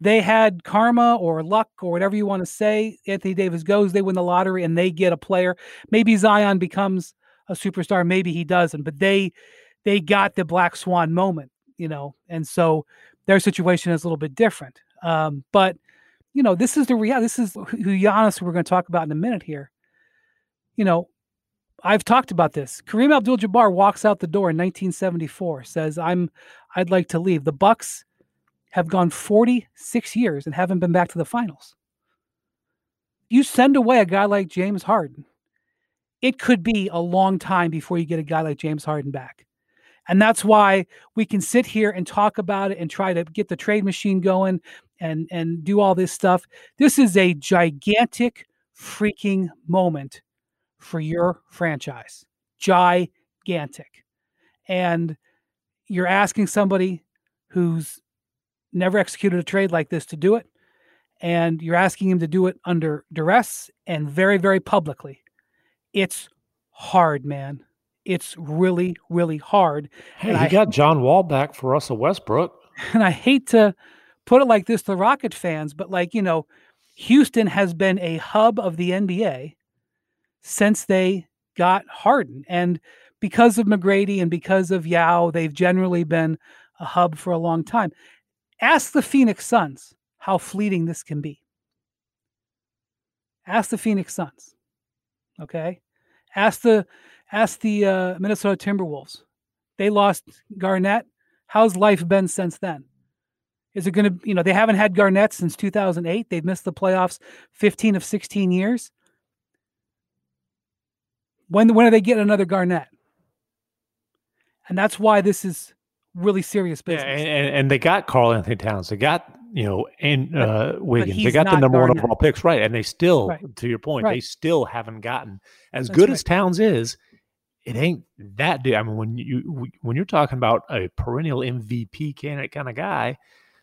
they had karma or luck or whatever you want to say. Anthony Davis goes, they win the lottery, and they get a player. Maybe Zion becomes a superstar, maybe he doesn't, but they they got the black swan moment, you know, and so their situation is a little bit different. Um, but you know, this is the reality. This is who Giannis we're going to talk about in a minute here. You know, I've talked about this. Kareem Abdul-Jabbar walks out the door in 1974, says, "I'm I'd like to leave." The Bucks have gone 46 years and haven't been back to the finals. You send away a guy like James Harden, it could be a long time before you get a guy like James Harden back. And that's why we can sit here and talk about it and try to get the trade machine going and and do all this stuff. This is a gigantic freaking moment for your franchise. Gigantic. And you're asking somebody who's never executed a trade like this to do it. And you're asking him to do it under duress and very, very publicly. It's hard, man. It's really, really hard. Hey, And he I- got John Wall back for Russell Westbrook. And I hate to put it like this to Rocket fans, but like, you know, Houston has been a hub of the NBA since they got Harden. And because of McGrady and because of Yao, they've generally been a hub for a long time. Ask the Phoenix Suns how fleeting this can be. Ask the Phoenix Suns. Okay? Ask the ask the uh, Minnesota Timberwolves. They lost Garnett. How's life been since then? Is it going to, you know, they haven't had Garnett since 2008. They've missed the playoffs 15 of 16 years. When when are they getting another Garnett? And that's why this is really serious Yeah, business. and, and, and they got Karl-Anthony Towns. They got you know and uh, Wiggins. They got the number one Garnett. overall picks, right? And they still, Right. to your point, they still haven't gotten as That's good right. as Towns is. It ain't that dude. I mean, when you when you're talking about a perennial MVP candidate kind of guy,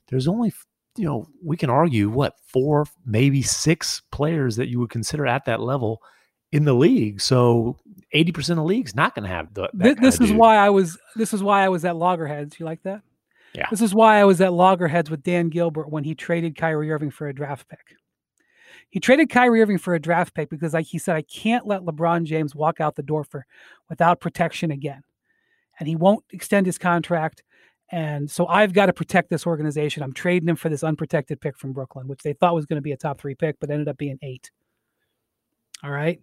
there's only you know we can argue what four, maybe six players that you would consider at that level in the league. So eighty percent of the league's not going to have the. that Thi- this is dude. why I was this is why I was at Loggerheads. You like that? Yeah. This is why I was at Loggerheads with Dan Gilbert when he traded Kyrie Irving for a draft pick. He traded Kyrie Irving for a draft pick because, like he said, I can't let LeBron James walk out the door for without protection again, and he won't extend his contract. And so I've got to protect this organization. I'm trading him for this unprotected pick from Brooklyn, which they thought was going to be a top three pick, but ended up being eight. All right.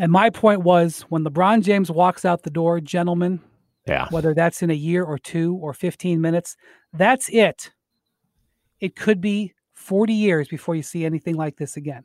And my point was when LeBron James walks out the door, gentlemen, Yeah. whether that's in a year or two or 15 minutes, that's it. It could be 40 years before you see anything like this again.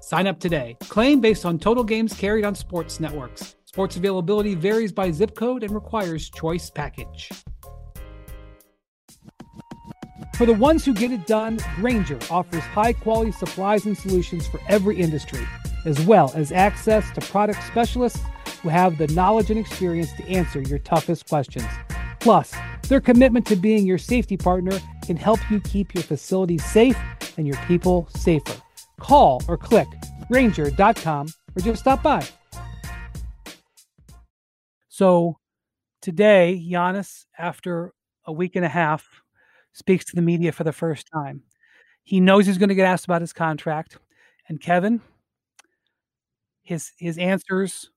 Sign up today. Claim based on total games carried on sports networks. Sports availability varies by zip code and requires choice package. For the ones who get it done, Grainger offers high quality supplies and solutions for every industry, as well as access to product specialists who have the knowledge and experience to answer your toughest questions. Plus, their commitment to being your safety partner can help you keep your facilities safe and your people safer. Call or click Grainger.com or just stop by. So today, Giannis, after a week and a half, speaks to the media for the first time. He knows he's going to get asked about his contract. And Kevin, his his answers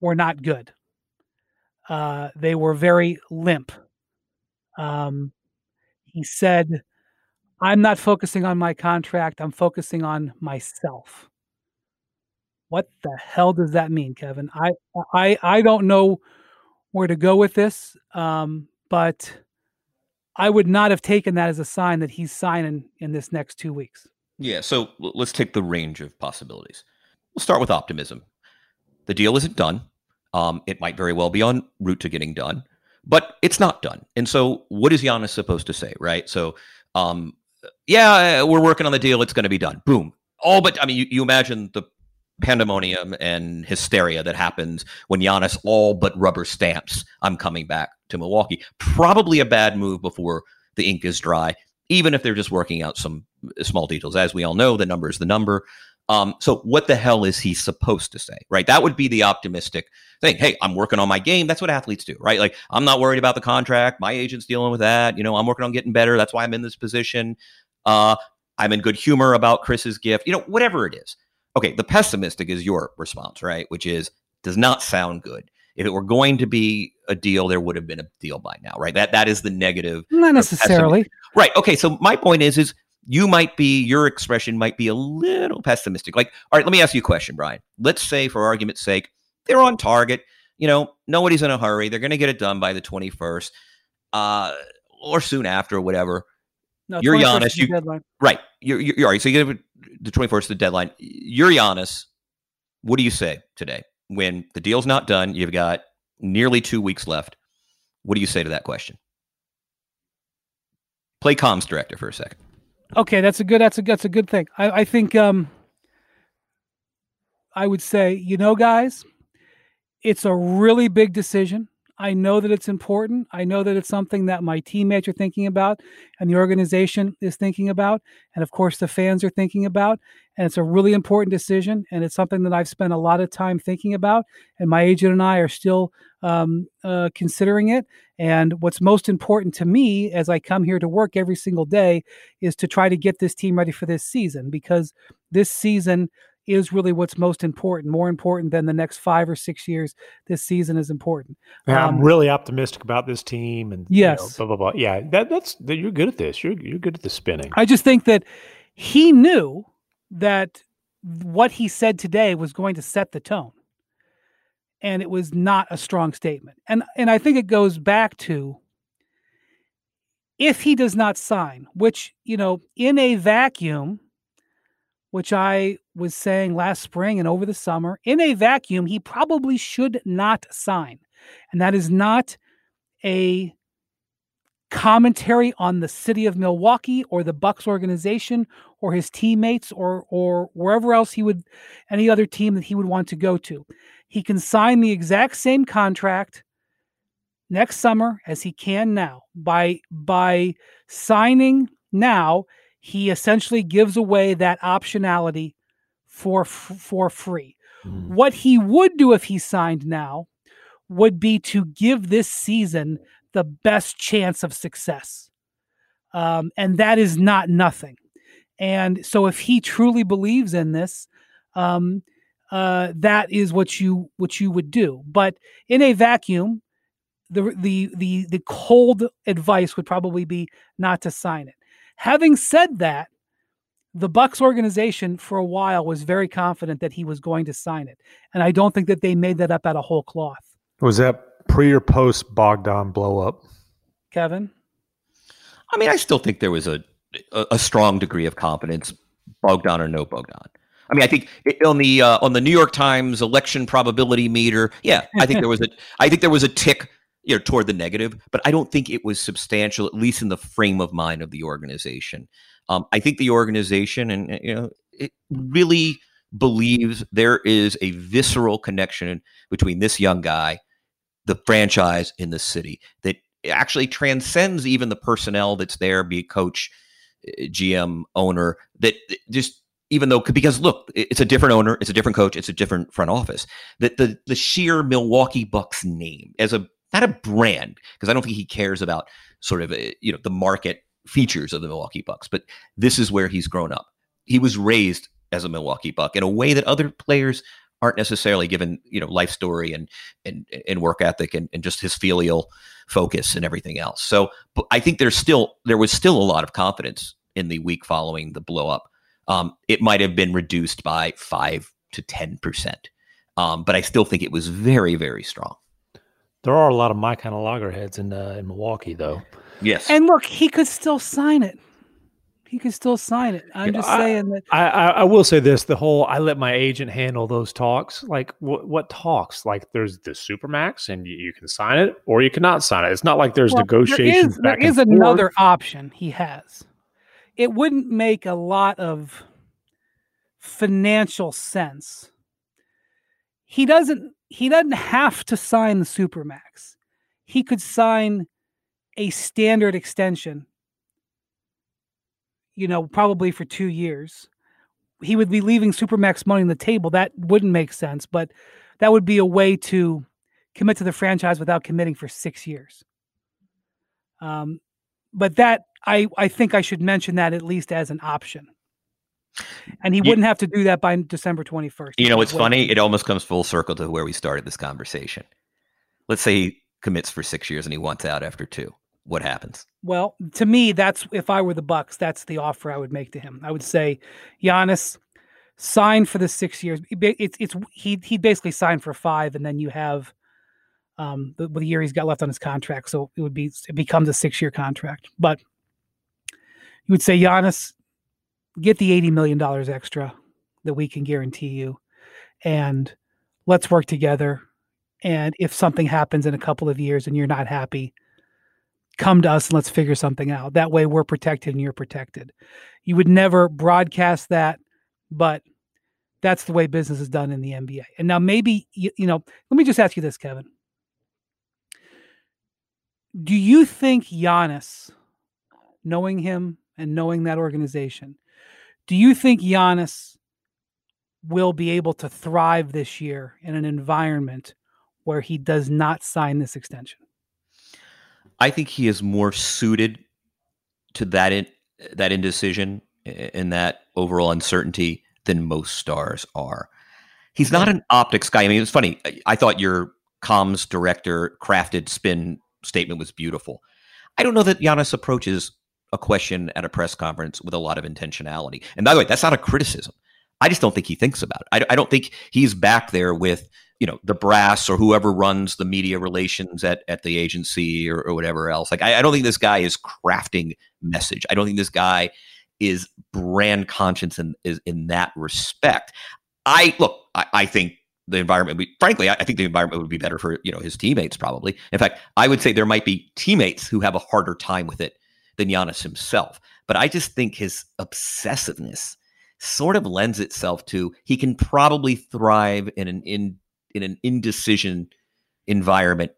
were not good. Uh, they were very limp. Um, he said, "I'm not focusing on my contract. I'm focusing on myself." What the hell does that mean, Kevin? I I I don't know where to go with this, um, but I would not have taken that as a sign that he's signing in this next two weeks. Yeah, so let's take the range of possibilities. We'll start with optimism. The deal isn't done. Um, it might very well be on route to getting done, but it's not done. And so, what is Giannis supposed to say, right? So, um, yeah, uh, we're working on the deal. It's going to be done. Boom. All but I mean, you, you imagine the pandemonium and hysteria that happens when Giannis all but rubber stamps, I'm coming back to Milwaukee. Probably a bad move before the ink is dry, even if they're just working out some uh, small details. As we all know, the number is the number. Um, so what the hell is he supposed to say? Right? That would be the optimistic thing. Hey, I'm working on my game. That's what athletes do, right? Like I'm not worried about the contract. My agent's dealing with that. You know, I'm working on getting better. That's why I'm in this position. Uh, I'm in good humor about Chris's gift. You know, whatever it is. Okay, the pessimistic is your response, right? Which is does not sound good. If it were going to be a deal, there would have been a deal by now, right? That that is the negative Not necessarily. Right. Okay. So my point is, is you might be your expression might be a little pessimistic. Like, all right, let me ask you a question, Brian. Let's say, for argument's sake, they're on target. You know, nobody's in a hurry. They're going to get it done by the twenty first, uh, or soon after, or whatever. No, You're Giannis, you- deadline. Right. You're, you're, you're all right. So you get the twenty first, the deadline. You're Giannis. What do you say today when the deal's not done? You've got nearly two weeks left. What do you say to that question? Play comms director for a second. Okay, that's a good. That's a that's a good thing. I, I think. Um, I would say, you know, guys, it's a really big decision. I know that it's important. I know that it's something that my teammates are thinking about and the organization is thinking about. And of course, the fans are thinking about. And it's a really important decision. And it's something that I've spent a lot of time thinking about. And my agent and I are still um, uh, considering it. And what's most important to me as I come here to work every single day is to try to get this team ready for this season because this season is really what's most important, more important than the next five or six years. This season is important. Yeah, um, I'm really optimistic about this team, and yes, you know, blah blah blah. Yeah, that, that's that you're good at this. You're you're good at the spinning. I just think that he knew that what he said today was going to set the tone, and it was not a strong statement. And and I think it goes back to if he does not sign, which you know, in a vacuum which I was saying last spring and over the summer, in a vacuum, he probably should not sign. And that is not a commentary on the city of Milwaukee or the Bucks organization or his teammates or or wherever else he would any other team that he would want to go to. He can sign the exact same contract next summer as he can now by by signing now he essentially gives away that optionality for for free. Mm. What he would do if he signed now would be to give this season the best chance of success. Um, and that is not nothing. And so if he truly believes in this, um, uh, that is what you what you would do. But in a vacuum, the the the the cold advice would probably be not to sign it. Having said that, the Bucks organization for a while was very confident that he was going to sign it, and I don't think that they made that up out of whole cloth. Was that pre or post Bogdan blow up? Kevin, I mean, I still think there was a a, a strong degree of confidence, Bogdan or no Bogdan. I mean, I think on the uh, on the New York Times election probability meter, yeah, I think there was a I think there was a tick you know toward the negative but i don't think it was substantial at least in the frame of mind of the organization um, i think the organization and you know it really believes there is a visceral connection between this young guy the franchise in the city that actually transcends even the personnel that's there be a coach eh, gm owner that just even though because look it's a different owner it's a different coach it's a different front office that the the sheer milwaukee bucks name as a not a brand because I don't think he cares about sort of uh, you know the market features of the Milwaukee Bucks, but this is where he's grown up. He was raised as a Milwaukee Buck in a way that other players aren't necessarily given you know life story and and and work ethic and, and just his filial focus and everything else. So I think there's still there was still a lot of confidence in the week following the blow up. Um, it might have been reduced by five to ten percent, um, but I still think it was very very strong. There are a lot of my kind of loggerheads in uh, in Milwaukee, though. Yes. And look, he could still sign it. He could still sign it. I'm just I, saying that. I, I, I will say this: the whole I let my agent handle those talks. Like what what talks? Like there's the supermax, and you, you, can sign it or you cannot sign it. It's not like there's well, negotiations. There is, there is another option he has. It wouldn't make a lot of financial sense. He doesn't he doesn't have to sign the supermax. He could sign a standard extension. You know, probably for 2 years. He would be leaving supermax money on the table. That wouldn't make sense, but that would be a way to commit to the franchise without committing for 6 years. Um, but that I I think I should mention that at least as an option and he wouldn't have to do that by December 21st. You know, it's funny. It almost comes full circle to where we started this conversation. Let's say he commits for six years and he wants out after two. What happens? Well, to me, that's if I were the Bucks, that's the offer I would make to him. I would say, Giannis, sign for the six years. It's it's he he basically signed for five, and then you have um the, the year he's got left on his contract. So it would be it becomes a six year contract. But you would say, Giannis, get the $80 million extra that we can guarantee you and let's work together. And if something happens in a couple of years and you're not happy, come to us and let's figure something out. That way we're protected and you're protected. You would never broadcast that, but that's the way business is done in the NBA. And now maybe you, you know, let me just ask you this, Kevin. Do you think Giannis, knowing him and knowing that organization, do you think Giannis will be able to thrive this year in an environment where he does not sign this extension? I think he is more suited to that in, that indecision and that overall uncertainty than most stars are. He's not an optics guy. I mean, it's funny. I thought your comms director crafted spin statement was beautiful. I don't know that Giannis approaches a question at a press conference with a lot of intentionality. And by the way, that's not a criticism. I just don't think he thinks about it. I, I don't think he's back there with you know the brass or whoever runs the media relations at, at the agency or, or whatever else. Like I, I, don't think this guy is crafting message. I don't think this guy is brand conscious in is in that respect. I look i, I think the environment frankly I, I think the environment would be better for you know his teammates probably. In fact i would say there might be teammates who have a harder time with it than Giannis himself. But i just think his obsessiveness sort of lends itself to he can probably thrive in an in in an indecision environment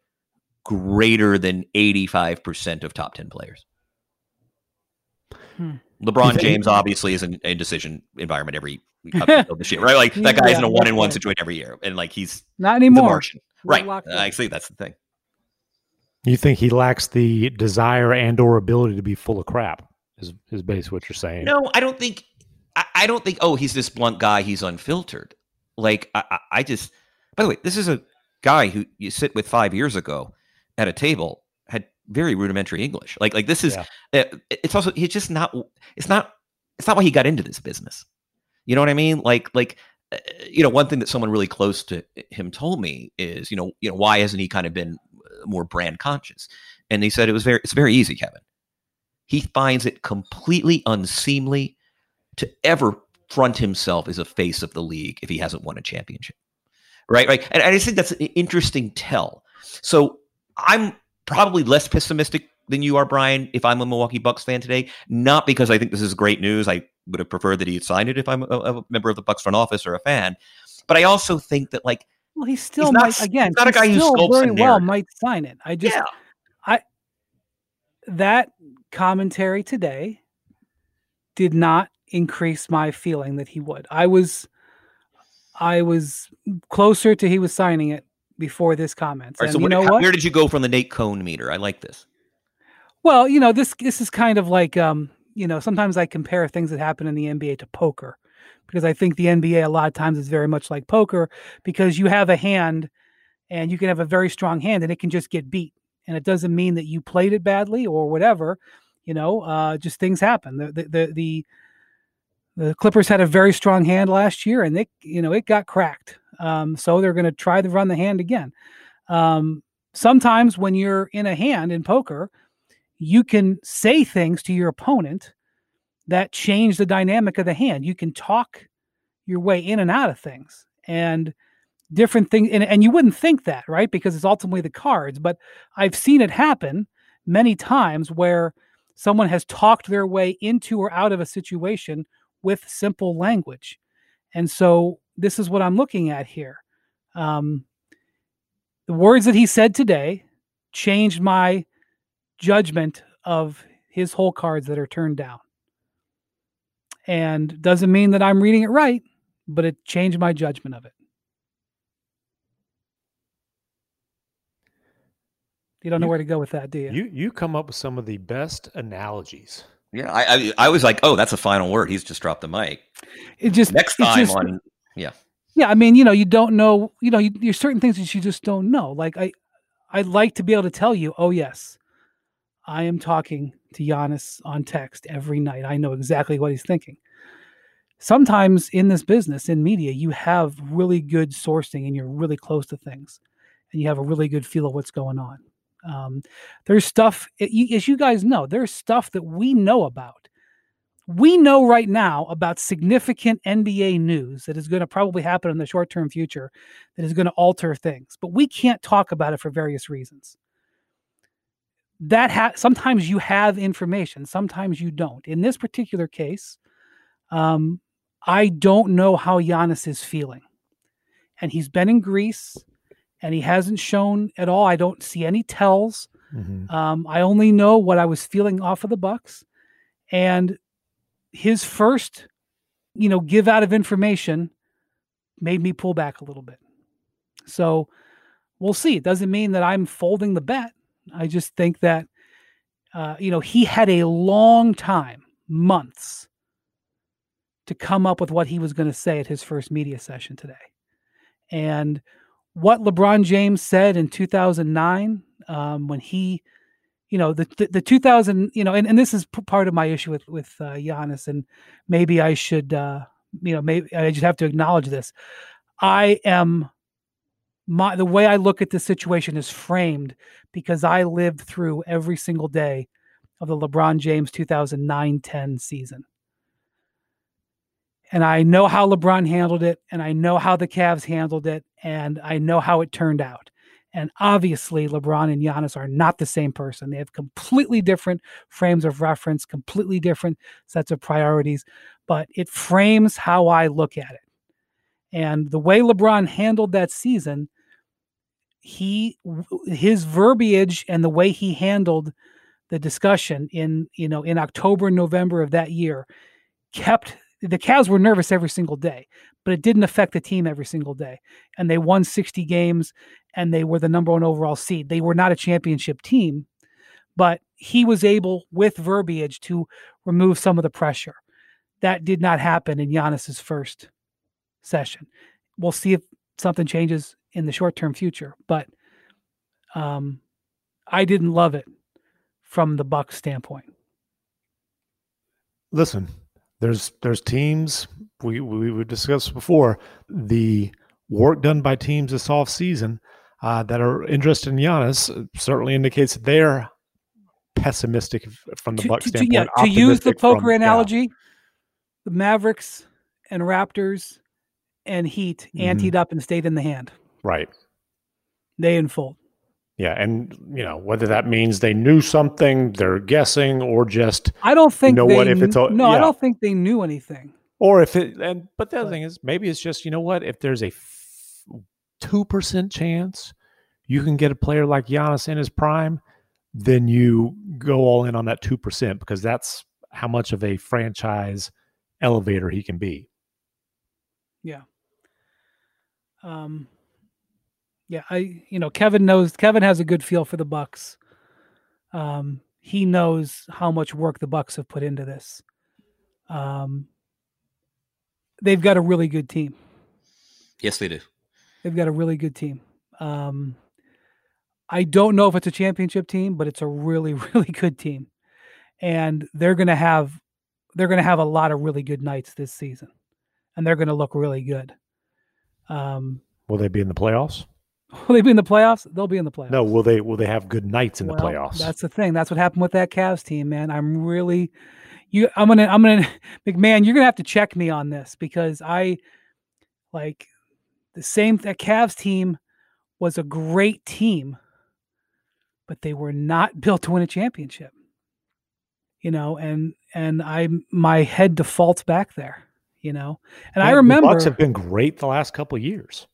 greater than 85% of top 10 players. Hmm. LeBron James obviously is an indecision environment every this year, right? Like that guy's yeah, in a one in one situation every year, and like he's not anymore. He's right? I see that's the thing. You think he lacks the desire and or ability to be full of crap? Is is basically what you're saying? No, I don't think. I, I don't think. Oh, he's this blunt guy. He's unfiltered. Like I, I just by the way, this is a guy who you sit with five years ago at a table had very rudimentary English. Like like this is yeah. uh, it's also he's just not it's not it's not why he got into this business. You know what I mean? Like like uh, you know one thing that someone really close to him told me is you know you know why hasn't he kind of been uh, more brand conscious? And he said it was very it's very easy, Kevin. He finds it completely unseemly to ever front himself as a face of the league if he hasn't won a championship right? Right. And, I just think that's an interesting tell. So I'm probably less pessimistic than you are, Brian, if I'm a Milwaukee Bucks fan today. Not because I think this is great news. I would have preferred that he had signed it if I'm a, a member of the Bucks front office or a fan. But I also think that like well, he still he's might not, again. not a guy who sculpts very well might sign it. I just yeah. I that commentary today did not increase my feeling that he would. I was I was closer to he was signing it before this comment. Right, so you know what? Where did you go from the Nate Cohn meter? I like this. Well, you know this this is kind of like um, you know sometimes I compare things that happen in the NBA to poker because I think the NBA a lot of times is very much like poker because you have a hand and you can have a very strong hand and it can just get beat and it doesn't mean that you played it badly or whatever. You know, uh, just things happen. The the the, the the Clippers had a very strong hand last year, and they, you know, it got cracked. Um, so they're going to try to run the hand again. Um, sometimes when you're in a hand in poker, you can say things to your opponent that change the dynamic of the hand. You can talk your way in and out of things and different things. And, and you wouldn't think that, right? Because it's ultimately the cards. But I've seen it happen many times where someone has talked their way into or out of a situation with simple language. And so this is what I'm looking at here. Um, the words that he said today changed my judgment of his whole cards that are turned down. And doesn't mean that I'm reading it right, but it changed my judgment of it. You don't know where to go with that, do you? You you come up with some of the best analogies. Yeah, I, I, I was like, oh, that's a final word. He's just dropped the mic. It just next time just, on, yeah, yeah. I mean, you know, you don't know, you know, you, there's certain things that you just don't know. Like I, I'd like to be able to tell you, oh yes, I am talking to Giannis on text every night. I know exactly what he's thinking. Sometimes in this business, in media, you have really good sourcing and you're really close to things, and you have a really good feel of what's going on. Um, there's stuff, as you guys know, there's stuff that we know about we know right now about significant NBA news that is going to probably happen in the short term future that is going to alter things, but we can't talk about it for various reasons. That ha- sometimes you have information, sometimes you don't. In this particular case, um, I don't know how Giannis is feeling, and he's been in Greece, and he hasn't shown at all. I don't see any tells. Mm-hmm. Um, I only know what I was feeling off of the Bucks, and his first, you know, give out of information made me pull back a little bit. So we'll see. It doesn't mean that I'm folding the bet. I just think that, uh, you know, he had a long time, months, to come up with what he was going to say at his first media session today. And what LeBron James said in 2009 um, when he you know the, the, the 2000 you know and, and this is p- part of my issue with with uh, Giannis and maybe I should uh you know maybe I just have to acknowledge this. I am my the way I look at this situation is framed because I lived through every single day of the LeBron James 2009-10 season and I know how LeBron handled it and I know how the Cavs handled it and I know how it turned out and obviously, LeBron and Giannis are not the same person. They have completely different frames of reference, completely different sets of priorities, but it frames how I look at it. And the way LeBron handled that season, he his verbiage and the way he handled the discussion in you know in October and November of that year kept the Cavs were nervous every single day, but it didn't affect the team every single day. And they won 60 games and they were the number one overall seed. They were not a championship team, but he was able, with verbiage, to remove some of the pressure. That did not happen in Giannis's first session. We'll see if something changes in the short term future, but um, I didn't love it from the Bucks standpoint. Listen, there's there's teams we we we discussed before the work done by teams this off season uh, that are interested in Giannis certainly indicates they're pessimistic from the Bucks standpoint. Yeah, to use the poker from, analogy, yeah. the Mavericks and Raptors and Heat mm-hmm. anteed up and stayed in the hand. Right. They in unfold. Yeah, and you know whether that means they knew something, they're guessing, or just I don't think you know what if it's all, no, yeah. I don't think they knew anything. Or if it and but the other thing is maybe it's just you know what if there's a two percent chance you can get a player like Giannis in his prime, then you go all in on that two percent because that's how much of a franchise elevator he can be. Yeah. Um yeah, I you know Kevin knows Kevin has a good feel for the Bucks. Um, he knows how much work the Bucks have put into this. Um, they've got a really good team. Yes, they do. They've got a really good team. Um, I don't know if it's a championship team, but it's a really, really good team, and they're gonna have they're gonna have a lot of really good nights this season, and they're gonna look really good. Um, Will they be in the playoffs? Will they be in the playoffs? They'll be in the playoffs. No, will they? Will they have good nights in well, the playoffs? That's the thing. That's what happened with that Cavs team, man. I'm really, you. I'm gonna. I'm gonna. MacMahon, you're gonna have to check me on this because I, like, the same. That Cavs team was a great team, but they were not built to win a championship. You know, and and I my head defaults back there. You know, and, and I remember the Bucks have been great the last couple years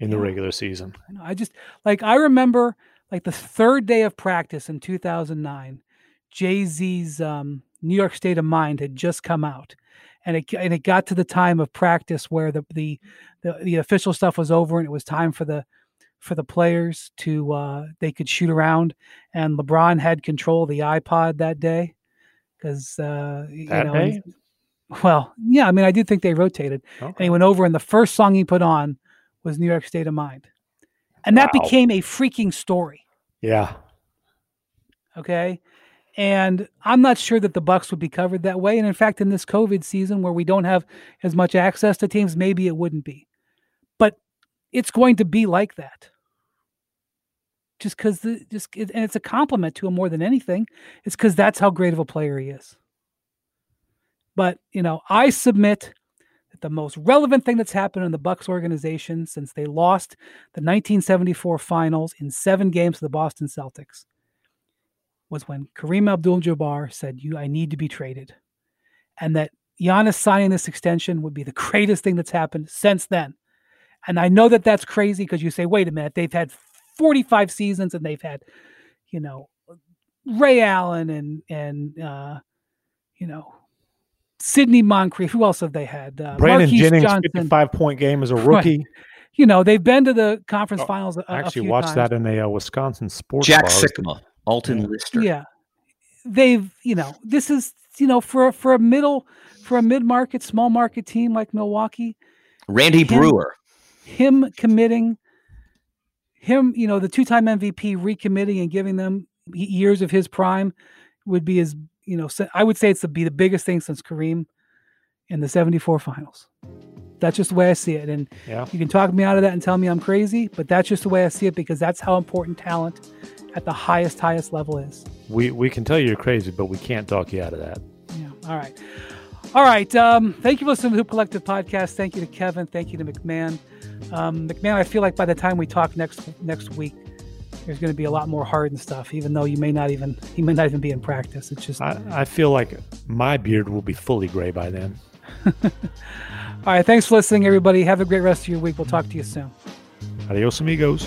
in the regular season. I, know, I just like I remember like the third day of practice in 2009, Jay Z's um, New York State of Mind had just come out, and it and it got to the time of practice where the the the, the official stuff was over and it was time for the for the players to uh, they could shoot around, and LeBron had control of the iPod that day because uh, you know. Day? Well, yeah, I mean, I did think they rotated, okay. and he went over, and the first song he put on was New York State of Mind. And that wow. became a freaking story. Yeah. Okay. And I'm not sure that the Bucks would be covered that way. And in fact, in this COVID season where we don't have as much access to teams, maybe it wouldn't be. But it's going to be like that. Just because the just and it's a compliment to him more than anything. It's because that's how great of a player he is. But you know, I submit the most relevant thing that's happened in the Bucks organization since they lost the 1974 Finals in seven games to the Boston Celtics was when Kareem Abdul-Jabbar said, "You, I need to be traded," and that Giannis signing this extension would be the greatest thing that's happened since then. And I know that that's crazy because you say, "Wait a minute, they've had 45 seasons and they've had, you know, Ray Allen and and uh, you know Sidney Moncrief. Who else have they had? Uh, Brandon Marques Jennings, Johnson. 55 point game as a rookie. Right. You know, they've been to the conference oh, finals. A, I actually watched times. that in a uh, Wisconsin sports. Jack bar. Sikma, Alton yeah. Lister. Yeah, they've. You know, this is you know for for a middle for a mid market small market team like Milwaukee. Randy him, Brewer. Him committing. Him, you know, the two-time MVP recommitting and giving them years of his prime would be as you know, I would say it's to be the biggest thing since Kareem in the 74 finals. That's just the way I see it. And yeah. you can talk me out of that and tell me I'm crazy, but that's just the way I see it because that's how important talent at the highest, highest level is. We we can tell you you're crazy, but we can't talk you out of that. Yeah. All right. All right. Um, thank you for listening to the Hoop Collective podcast. Thank you to Kevin. Thank you to MacMahon. Um, MacMahon, I feel like by the time we talk next next week, there's going to be a lot more Harden stuff, even though you may not even he may not even be in practice. It's just I, I feel like my beard will be fully gray by then. All right, thanks for listening, everybody. Have a great rest of your week. We'll talk to you soon. Adios, amigos.